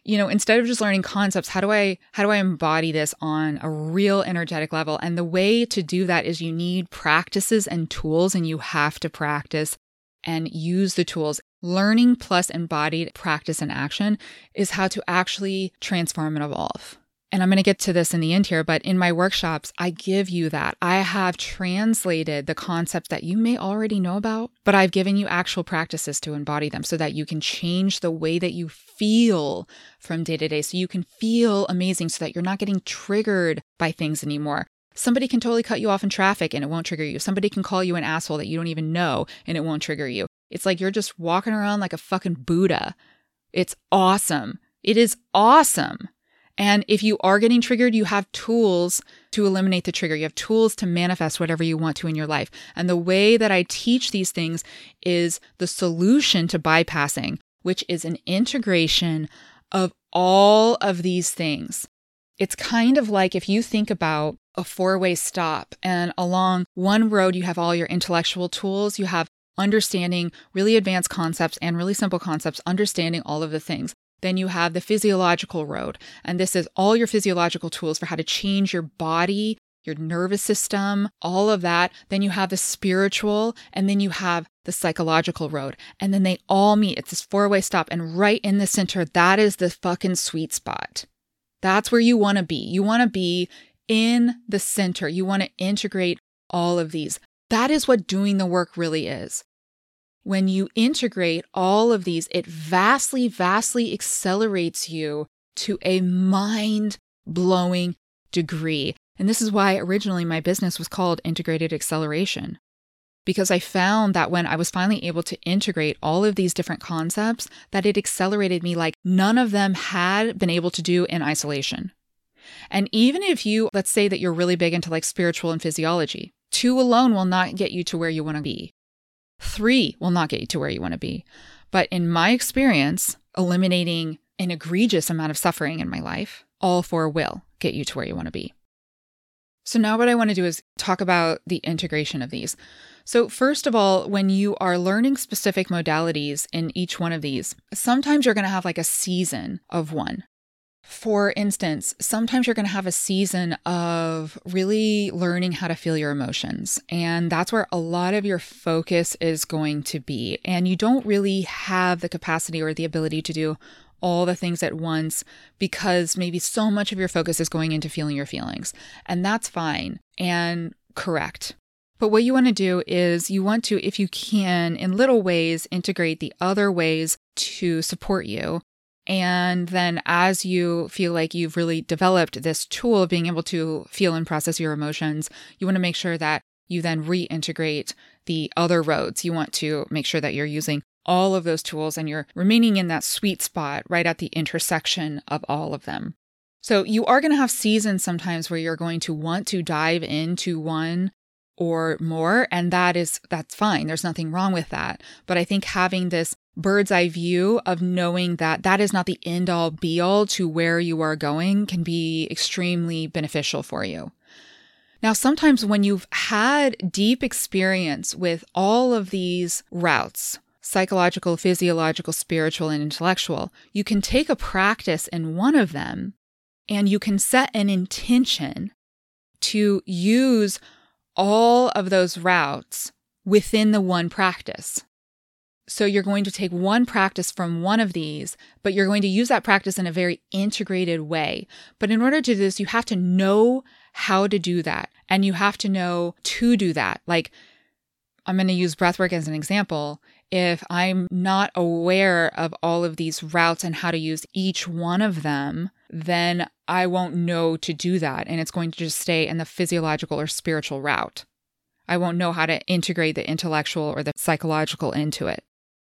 you know, instead of just learning concepts, how do I how do I embody this on a real energetic level? And the way to do that is you need practices and tools and you have to practice and use the tools. Learning plus embodied practice and action is how to actually transform and evolve. And I'm going to get to this in the end here, but in my workshops, I give you that. I have translated the concepts that you may already know about, but I've given you actual practices to embody them so that you can change the way that you feel from day to day. So you can feel amazing so that you're not getting triggered by things anymore. Somebody can totally cut you off in traffic and it won't trigger you. Somebody can call you an asshole that you don't even know and it won't trigger you. It's like you're just walking around like a fucking Buddha. It's awesome. It is awesome. And if you are getting triggered, you have tools to eliminate the trigger. You have tools to manifest whatever you want to in your life. And the way that I teach these things is the solution to bypassing, which is an integration of all of these things. It's kind of like if you think about a four way stop, and along one road, you have all your intellectual tools, you have understanding really advanced concepts and really simple concepts, understanding all of the things. Then you have the physiological road, and this is all your physiological tools for how to change your body, your nervous system, all of that. Then you have the spiritual, and then you have the psychological road. And then they all meet. It's this four way stop. And right in the center, that is the fucking sweet spot. That's where you want to be. You want to be in the center. You want to integrate all of these. That is what doing the work really is. When you integrate all of these, it vastly, vastly accelerates you to a mind blowing degree. And this is why originally my business was called Integrated Acceleration. Because I found that when I was finally able to integrate all of these different concepts, that it accelerated me like none of them had been able to do in isolation. And even if you, let's say that you're really big into like spiritual and physiology, two alone will not get you to where you want to be. Three will not get you to where you want to be. But in my experience, eliminating an egregious amount of suffering in my life, all four will get you to where you want to be. So, now what I want to do is talk about the integration of these. So, first of all, when you are learning specific modalities in each one of these, sometimes you're going to have like a season of one. For instance, sometimes you're going to have a season of really learning how to feel your emotions. And that's where a lot of your focus is going to be. And you don't really have the capacity or the ability to do all the things at once because maybe so much of your focus is going into feeling your feelings. And that's fine and correct. But what you want to do is you want to, if you can, in little ways, integrate the other ways to support you and then, as you feel like you've really developed this tool of being able to feel and process your emotions, you want to make sure that you then reintegrate the other roads. You want to make sure that you're using all of those tools and you're remaining in that sweet spot right at the intersection of all of them. So, you are going to have seasons sometimes where you're going to want to dive into one or more and that is that's fine there's nothing wrong with that but i think having this bird's eye view of knowing that that is not the end all be all to where you are going can be extremely beneficial for you. Now, sometimes when you've had deep experience with all of these routes, psychological, physiological, spiritual, and intellectual, you can take a practice in one of them and you can set an intention to use all of those routes within the one practice. So you're going to take one practice from one of these, but you're going to use that practice in a very integrated way. But in order to do this, you have to know how to do that and you have to know to do that. Like, I'm going to use breathwork as an example. If I'm not aware of all of these routes and how to use each one of them, then I won't know to do that. And it's going to just stay in the physiological or spiritual route. I won't know how to integrate the intellectual or the psychological into it.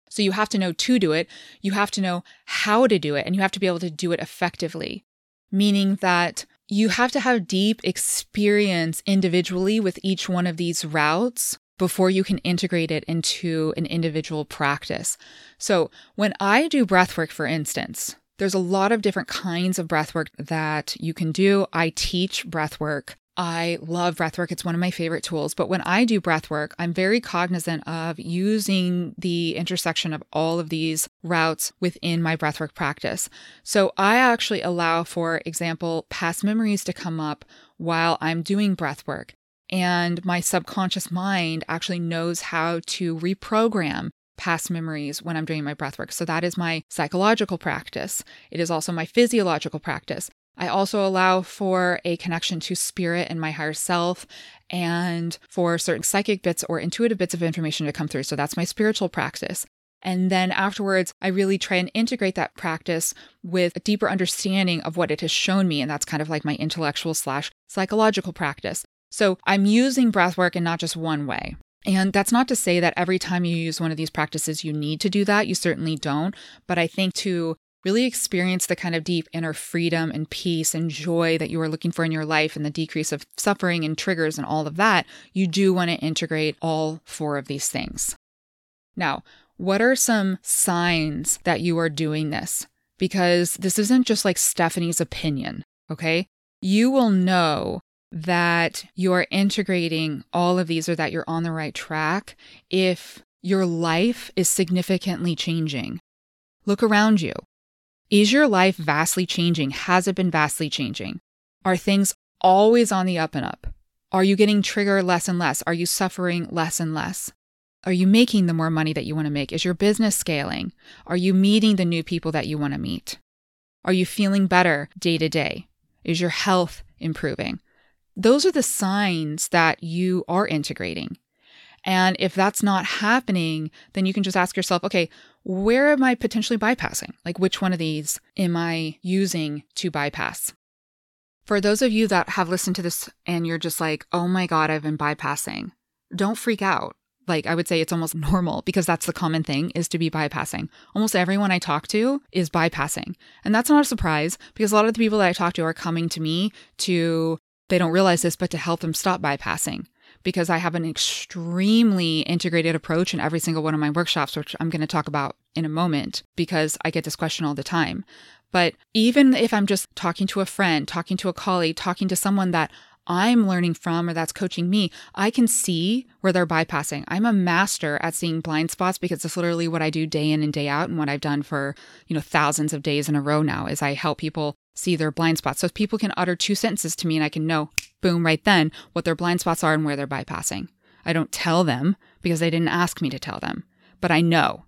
So you have to know to do it. You have to know how to do it and you have to be able to do it effectively, meaning that you have to have deep experience individually with each one of these routes before you can integrate it into an individual practice. So when I do breath work, for instance, there's a lot of different kinds of breath work that you can do. I teach breath work I love breathwork. It's one of my favorite tools. But when I do breathwork, I'm very cognizant of using the intersection of all of these routes within my breathwork practice. So I actually allow, for example, past memories to come up while I'm doing breathwork. And my subconscious mind actually knows how to reprogram past memories when I'm doing my breathwork. So that is my psychological practice. It is also my physiological practice. I also allow for a connection to spirit and my higher self and for certain psychic bits or intuitive bits of information to come through. So that's my spiritual practice. And then afterwards, I really try and integrate that practice with a deeper understanding of what it has shown me. And that's kind of like my intellectual slash psychological practice. So I'm using breath work in not just one way. And that's not to say that every time you use one of these practices, you need to do that. You certainly don't. But I think to really experience the kind of deep inner freedom and peace and joy that you are looking for in your life and the decrease of suffering and triggers and all of that, you do want to integrate all four of these things. Now, what are some signs that you are doing this? Because this isn't just like Stephanie's opinion, okay? You will know that you're integrating all of these or that you're on the right track if your life is significantly changing. Look around you. Is your life vastly changing? Has it been vastly changing? Are things always on the up and up? Are you getting triggered less and less? Are you suffering less and less? Are you making the more money that you want to make? Is your business scaling? Are you meeting the new people that you want to meet? Are you feeling better day to day? Is your health improving? Those are the signs that you are integrating. And if that's not happening, then you can just ask yourself, okay, where am I potentially bypassing? Like, which one of these am I using to bypass? For those of you that have listened to this and you're just like, oh my God, I've been bypassing, don't freak out. Like, I would say it's almost normal because that's the common thing is to be bypassing. Almost everyone I talk to is bypassing. And that's not a surprise because a lot of the people that I talk to are coming to me to, they don't realize this, but to help them stop bypassing because I have an extremely integrated approach in every single one of my workshops, which I'm going to talk about in a moment because I get this question all the time. But even if I'm just talking to a friend, talking to a colleague, talking to someone that I'm learning from or that's coaching me, I can see where they're bypassing. I'm a master at seeing blind spots because it's literally what I do day in and day out and what I've done for, you know, thousands of days in a row now is I help people see their blind spots. So if people can utter two sentences to me and I can know, boom, right then, what their blind spots are and where they're bypassing. I don't tell them because they didn't ask me to tell them, but I know.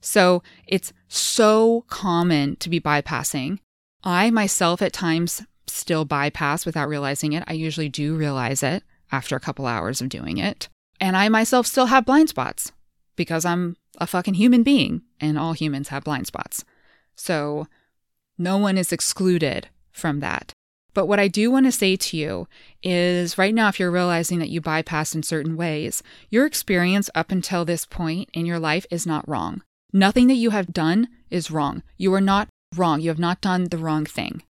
So it's so common to be bypassing. I myself at times still bypass without realizing it. I usually do realize it after a couple hours of doing it. And I myself still have blind spots because I'm a fucking human being and all humans have blind spots. So no one is excluded from that. But what I do want to say to you is right now, if you're realizing that you bypass in certain ways, your experience up until this point in your life is not wrong. Nothing that you have done is wrong. You are not wrong. You have not done the wrong thing.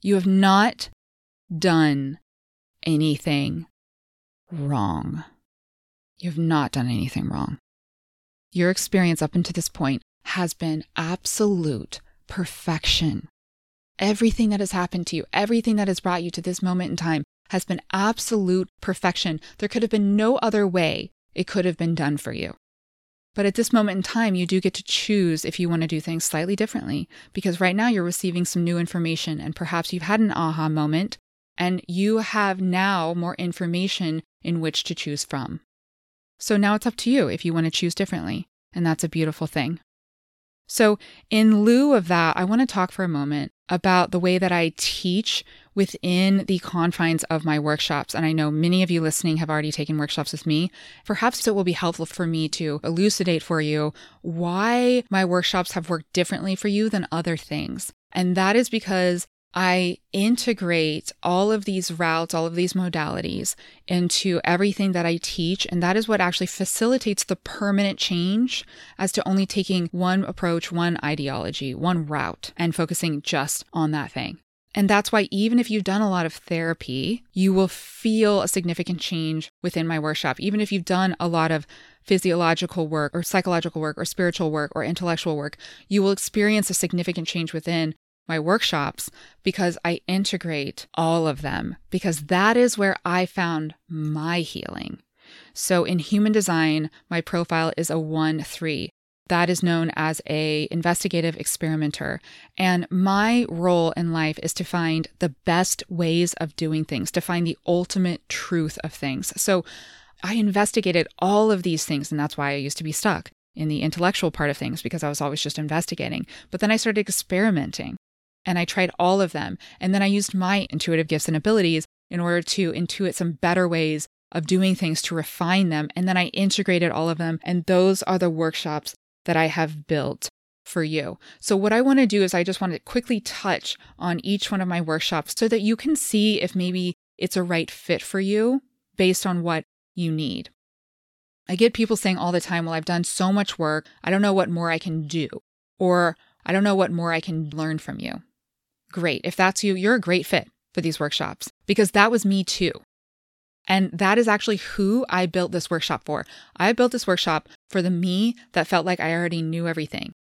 You have not done anything wrong. You have not done anything wrong. Your experience up until this point has been absolute perfection. Everything that has happened to you, everything that has brought you to this moment in time has been absolute perfection. There could have been no other way it could have been done for you. But at this moment in time, you do get to choose if you want to do things slightly differently because right now you're receiving some new information and perhaps you've had an aha moment and you have now more information in which to choose from. So now it's up to you if you want to choose differently. And that's a beautiful thing. So, in lieu of that, I want to talk for a moment about the way that I teach within the confines of my workshops. And I know many of you listening have already taken workshops with me. Perhaps it will be helpful for me to elucidate for you why my workshops have worked differently for you than other things. And that is because I integrate all of these routes, all of these modalities into everything that I teach. And that is what actually facilitates the permanent change as to only taking one approach, one ideology, one route, and focusing just on that thing. And that's why, even if you've done a lot of therapy, you will feel a significant change within my workshop. Even if you've done a lot of physiological work or psychological work or spiritual work or intellectual work, you will experience a significant change within my workshops because I integrate all of them because that is where I found my healing. So in human design, my profile is a 1 3. That is known as a investigative experimenter. And my role in life is to find the best ways of doing things, to find the ultimate truth of things. So I investigated all of these things, and that's why I used to be stuck in the intellectual part of things because I was always just investigating. But then I started experimenting and I tried all of them. And then I used my intuitive gifts and abilities in order to intuit some better ways of doing things to refine them. And then I integrated all of them. And those are the workshops that I have built for you. So, what I want to do is I just want to quickly touch on each one of my workshops so that you can see if maybe it's a right fit for you based on what you need. I get people saying all the time, Well, I've done so much work. I don't know what more I can do. Or I don't know what more I can learn from you. Great. If that's you, you're a great fit for these workshops because that was me too. And that is actually who I built this workshop for. I built this workshop for the me that felt like I already knew everything.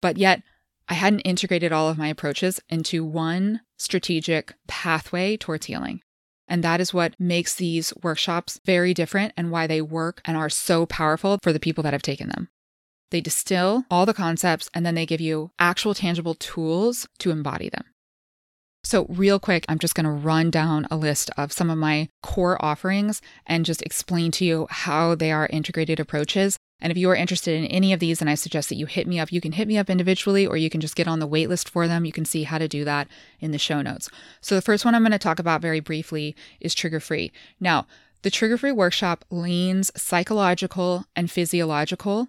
But yet, I hadn't integrated all of my approaches into one strategic pathway towards healing. And that is what makes these workshops very different and why they work and are so powerful for the people that have taken them. They distill all the concepts and then they give you actual tangible tools to embody them. So, real quick, I'm just going to run down a list of some of my core offerings and just explain to you how they are integrated approaches. And if you are interested in any of these, then I suggest that you hit me up. You can hit me up individually or you can just get on the waitlist for them. You can see how to do that in the show notes. So, the first one I'm going to talk about very briefly is trigger free. Now, the trigger free workshop leans psychological and physiological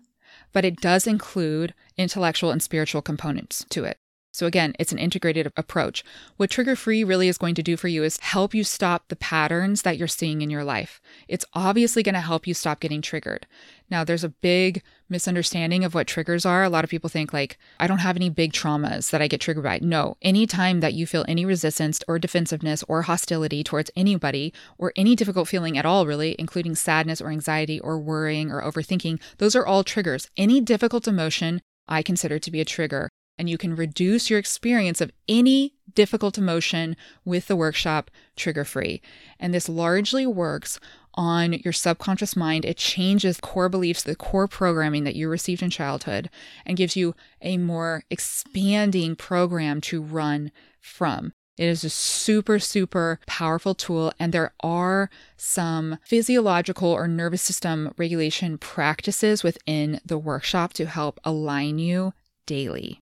but it does include intellectual and spiritual components to it. So, again, it's an integrated approach. What Trigger Free really is going to do for you is help you stop the patterns that you're seeing in your life. It's obviously going to help you stop getting triggered. Now, there's a big misunderstanding of what triggers are. A lot of people think, like, I don't have any big traumas that I get triggered by. No, anytime that you feel any resistance or defensiveness or hostility towards anybody or any difficult feeling at all, really, including sadness or anxiety or worrying or overthinking, those are all triggers. Any difficult emotion I consider to be a trigger and you can reduce your experience of any difficult emotion with the workshop trigger free. And this largely works on your subconscious mind. It changes core beliefs, the core programming that you received in childhood, and gives you a more expanding program to run from. It is a super, super powerful tool, and there are some physiological or nervous system regulation practices within the workshop to help align you daily.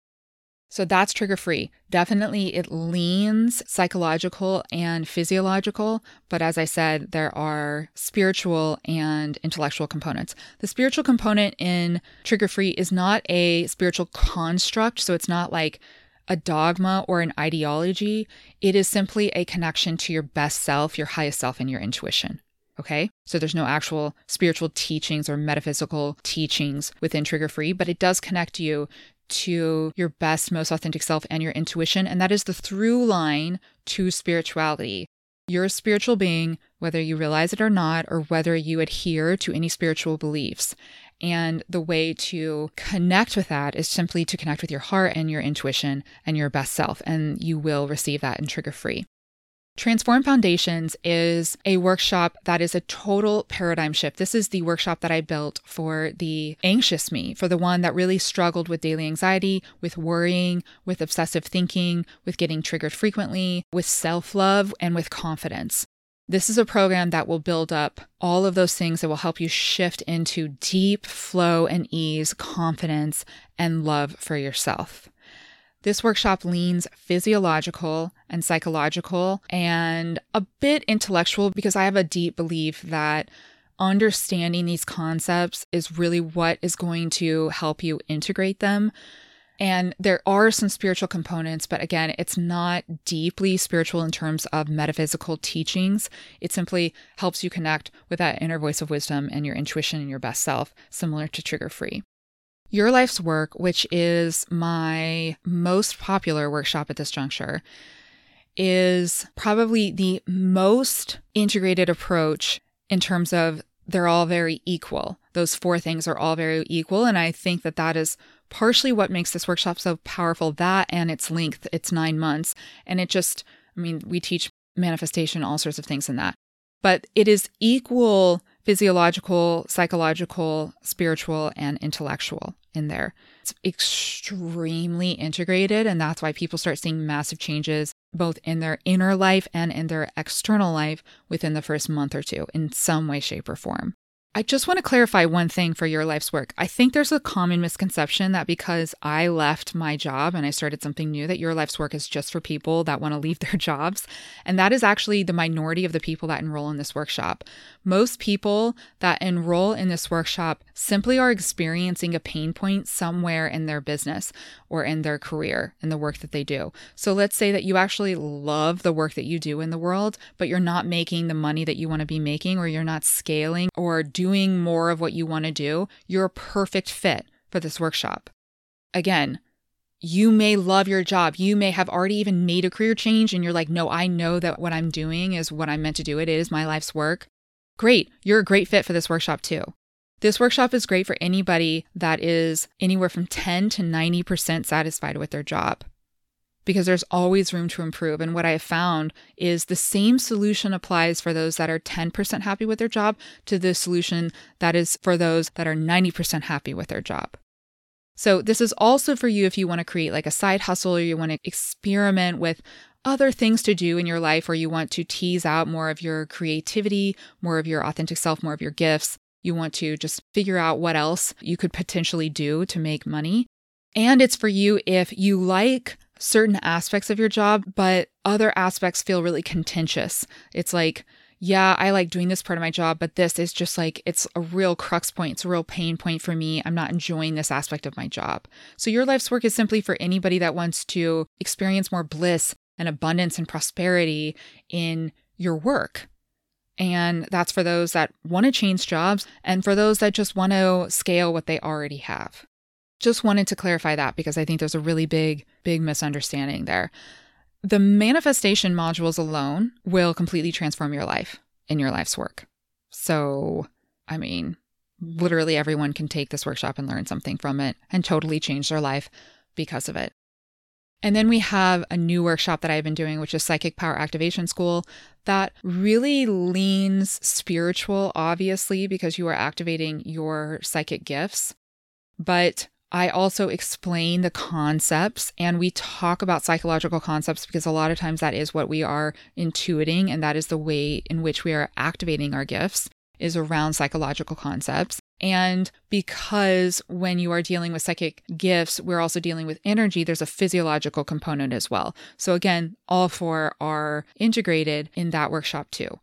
So that's trigger free. Definitely it leans psychological and physiological, but as I said, there are spiritual and intellectual components. The spiritual component in trigger free is not a spiritual construct, so it's not like a dogma or an ideology. It is simply a connection to your best self, your highest self, and your intuition. Okay. So there's no actual spiritual teachings or metaphysical teachings within Trigger Free, but it does connect you to your best, most authentic self and your intuition. And that is the through line to spirituality. You're a spiritual being, whether you realize it or not, or whether you adhere to any spiritual beliefs. And the way to connect with that is simply to connect with your heart and your intuition and your best self. And you will receive that in trigger free. Transform Foundations is a workshop that is a total paradigm shift. This is the workshop that I built for the anxious me, for the one that really struggled with daily anxiety, with worrying, with obsessive thinking, with getting triggered frequently, with self love, and with confidence. This is a program that will build up all of those things that will help you shift into deep flow and ease, confidence, and love for yourself. This workshop leans physiological and psychological and a bit intellectual because I have a deep belief that understanding these concepts is really what is going to help you integrate them. And there are some spiritual components, but again, it's not deeply spiritual in terms of metaphysical teachings. It simply helps you connect with that inner voice of wisdom and your intuition and your best self, similar to Trigger Free. Your Life's Work, which is my most popular workshop at this juncture, is probably the most integrated approach in terms of they're all very equal. Those four things are all very equal. And I think that that is partially what makes this workshop so powerful. That and its length, it's nine months. And it just, I mean, we teach manifestation, all sorts of things in that. But it is equal physiological, psychological, spiritual, and intellectual in there. It's extremely integrated. And that's why people start seeing massive changes both in their inner life and in their external life within the first month or two in some way, shape, or form. I just want to clarify one thing for your life's work. I think there's a common misconception that because I left my job and I started something new, that your life's work is just for people that want to leave their jobs. And that is actually the minority of the people that enroll in this workshop. Most people that enroll in this workshop simply are experiencing a pain point somewhere in their business or in their career, in the work that they do. So let's say that you actually love the work that you do in the world, but you're not making the money that you want to be making, or you're not scaling or doing more of what you want to do, you're a perfect fit for this workshop. Again, you may love your job. You may have already even made a career change and you're like, no, I know that what I'm doing is what I'm meant to do. It is my life's work. Great. You're a great fit for this workshop too. This workshop is great for anybody that is anywhere from 10 to 90% satisfied with their job because there's always room to improve. And what I have found is the same solution applies for those that are 10% happy with their job to the solution that is for those that are 90% happy with their job. So, this is also for you if you want to create like a side hustle or you want to experiment with other things to do in your life or you want to tease out more of your creativity, more of your authentic self, more of your gifts. You want to just figure out what else you could potentially do to make money. And it's for you if you like certain aspects of your job, but other aspects feel really contentious. It's like, yeah, I like doing this part of my job, but this is just like, it's a real crux point. It's a real pain point for me. I'm not enjoying this aspect of my job. So, your life's work is simply for anybody that wants to experience more bliss and abundance and prosperity in your work. And that's for those that want to change jobs and for those that just want to scale what they already have. Just wanted to clarify that because I think there's a really big, big misunderstanding there. The manifestation modules alone will completely transform your life in your life's work. So, I mean, literally everyone can take this workshop and learn something from it and totally change their life because of it. And then we have a new workshop that I've been doing, which is Psychic Power Activation School, that really leans spiritual, obviously, because you are activating your psychic gifts. But I also explain the concepts and we talk about psychological concepts because a lot of times that is what we are intuiting and that is the way in which we are activating our gifts is around psychological concepts. And because when you are dealing with psychic gifts, we're also dealing with energy, there's a physiological component as well. So, again, all four are integrated in that workshop too.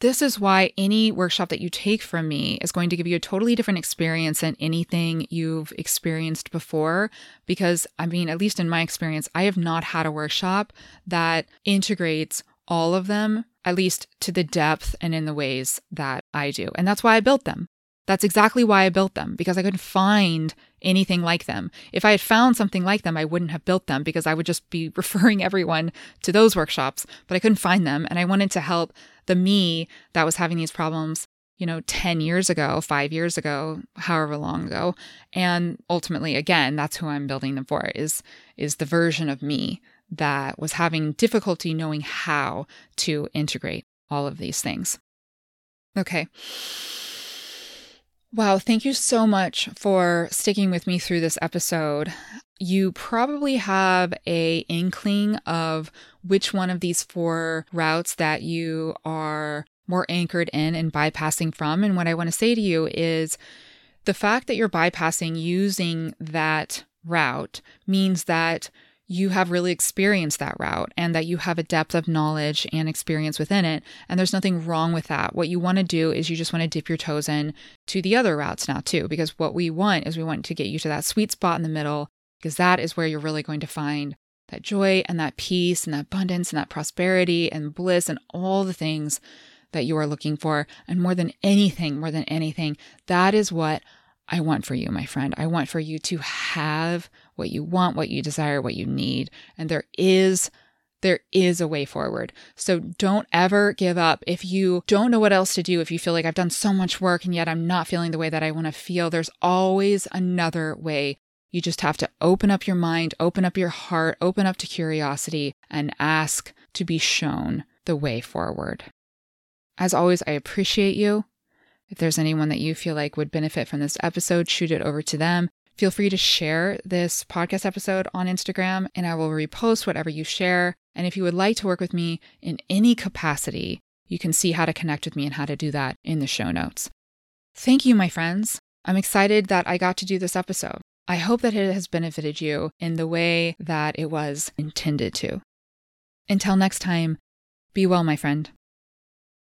This is why any workshop that you take from me is going to give you a totally different experience than anything you've experienced before. Because, I mean, at least in my experience, I have not had a workshop that integrates all of them, at least to the depth and in the ways that I do. And that's why I built them. That's exactly why I built them because I couldn't find anything like them. If I had found something like them, I wouldn't have built them because I would just be referring everyone to those workshops, but I couldn't find them. And I wanted to help the me that was having these problems, you know, 10 years ago, five years ago, however long ago. And ultimately, again, that's who I'm building them for is, is the version of me that was having difficulty knowing how to integrate all of these things. Okay. Wow, thank you so much for sticking with me through this episode. You probably have a inkling of which one of these four routes that you are more anchored in and bypassing from. And what I want to say to you is the fact that you're bypassing using that route means that you have really experienced that route and that you have a depth of knowledge and experience within it. And there's nothing wrong with that. What you want to do is you just want to dip your toes in to the other routes now, too, because what we want is we want to get you to that sweet spot in the middle, because that is where you're really going to find that joy and that peace and that abundance and that prosperity and bliss and all the things that you are looking for. And more than anything, more than anything, that is what I want for you, my friend. I want for you to have what you want, what you desire, what you need. And there is there is a way forward. So don't ever give up. If you don't know what else to do, if you feel like I've done so much work and yet I'm not feeling the way that I want to feel, there's always another way. You just have to open up your mind, open up your heart, open up to curiosity, and ask to be shown the way forward. As always, I appreciate you. If there's anyone that you feel like would benefit from this episode, shoot it over to them. Feel free to share this podcast episode on Instagram and I will repost whatever you share. And if you would like to work with me in any capacity, you can see how to connect with me and how to do that in the show notes. Thank you, my friends. I'm excited that I got to do this episode. I hope that it has benefited you in the way that it was intended to. Until next time, be well, my friend.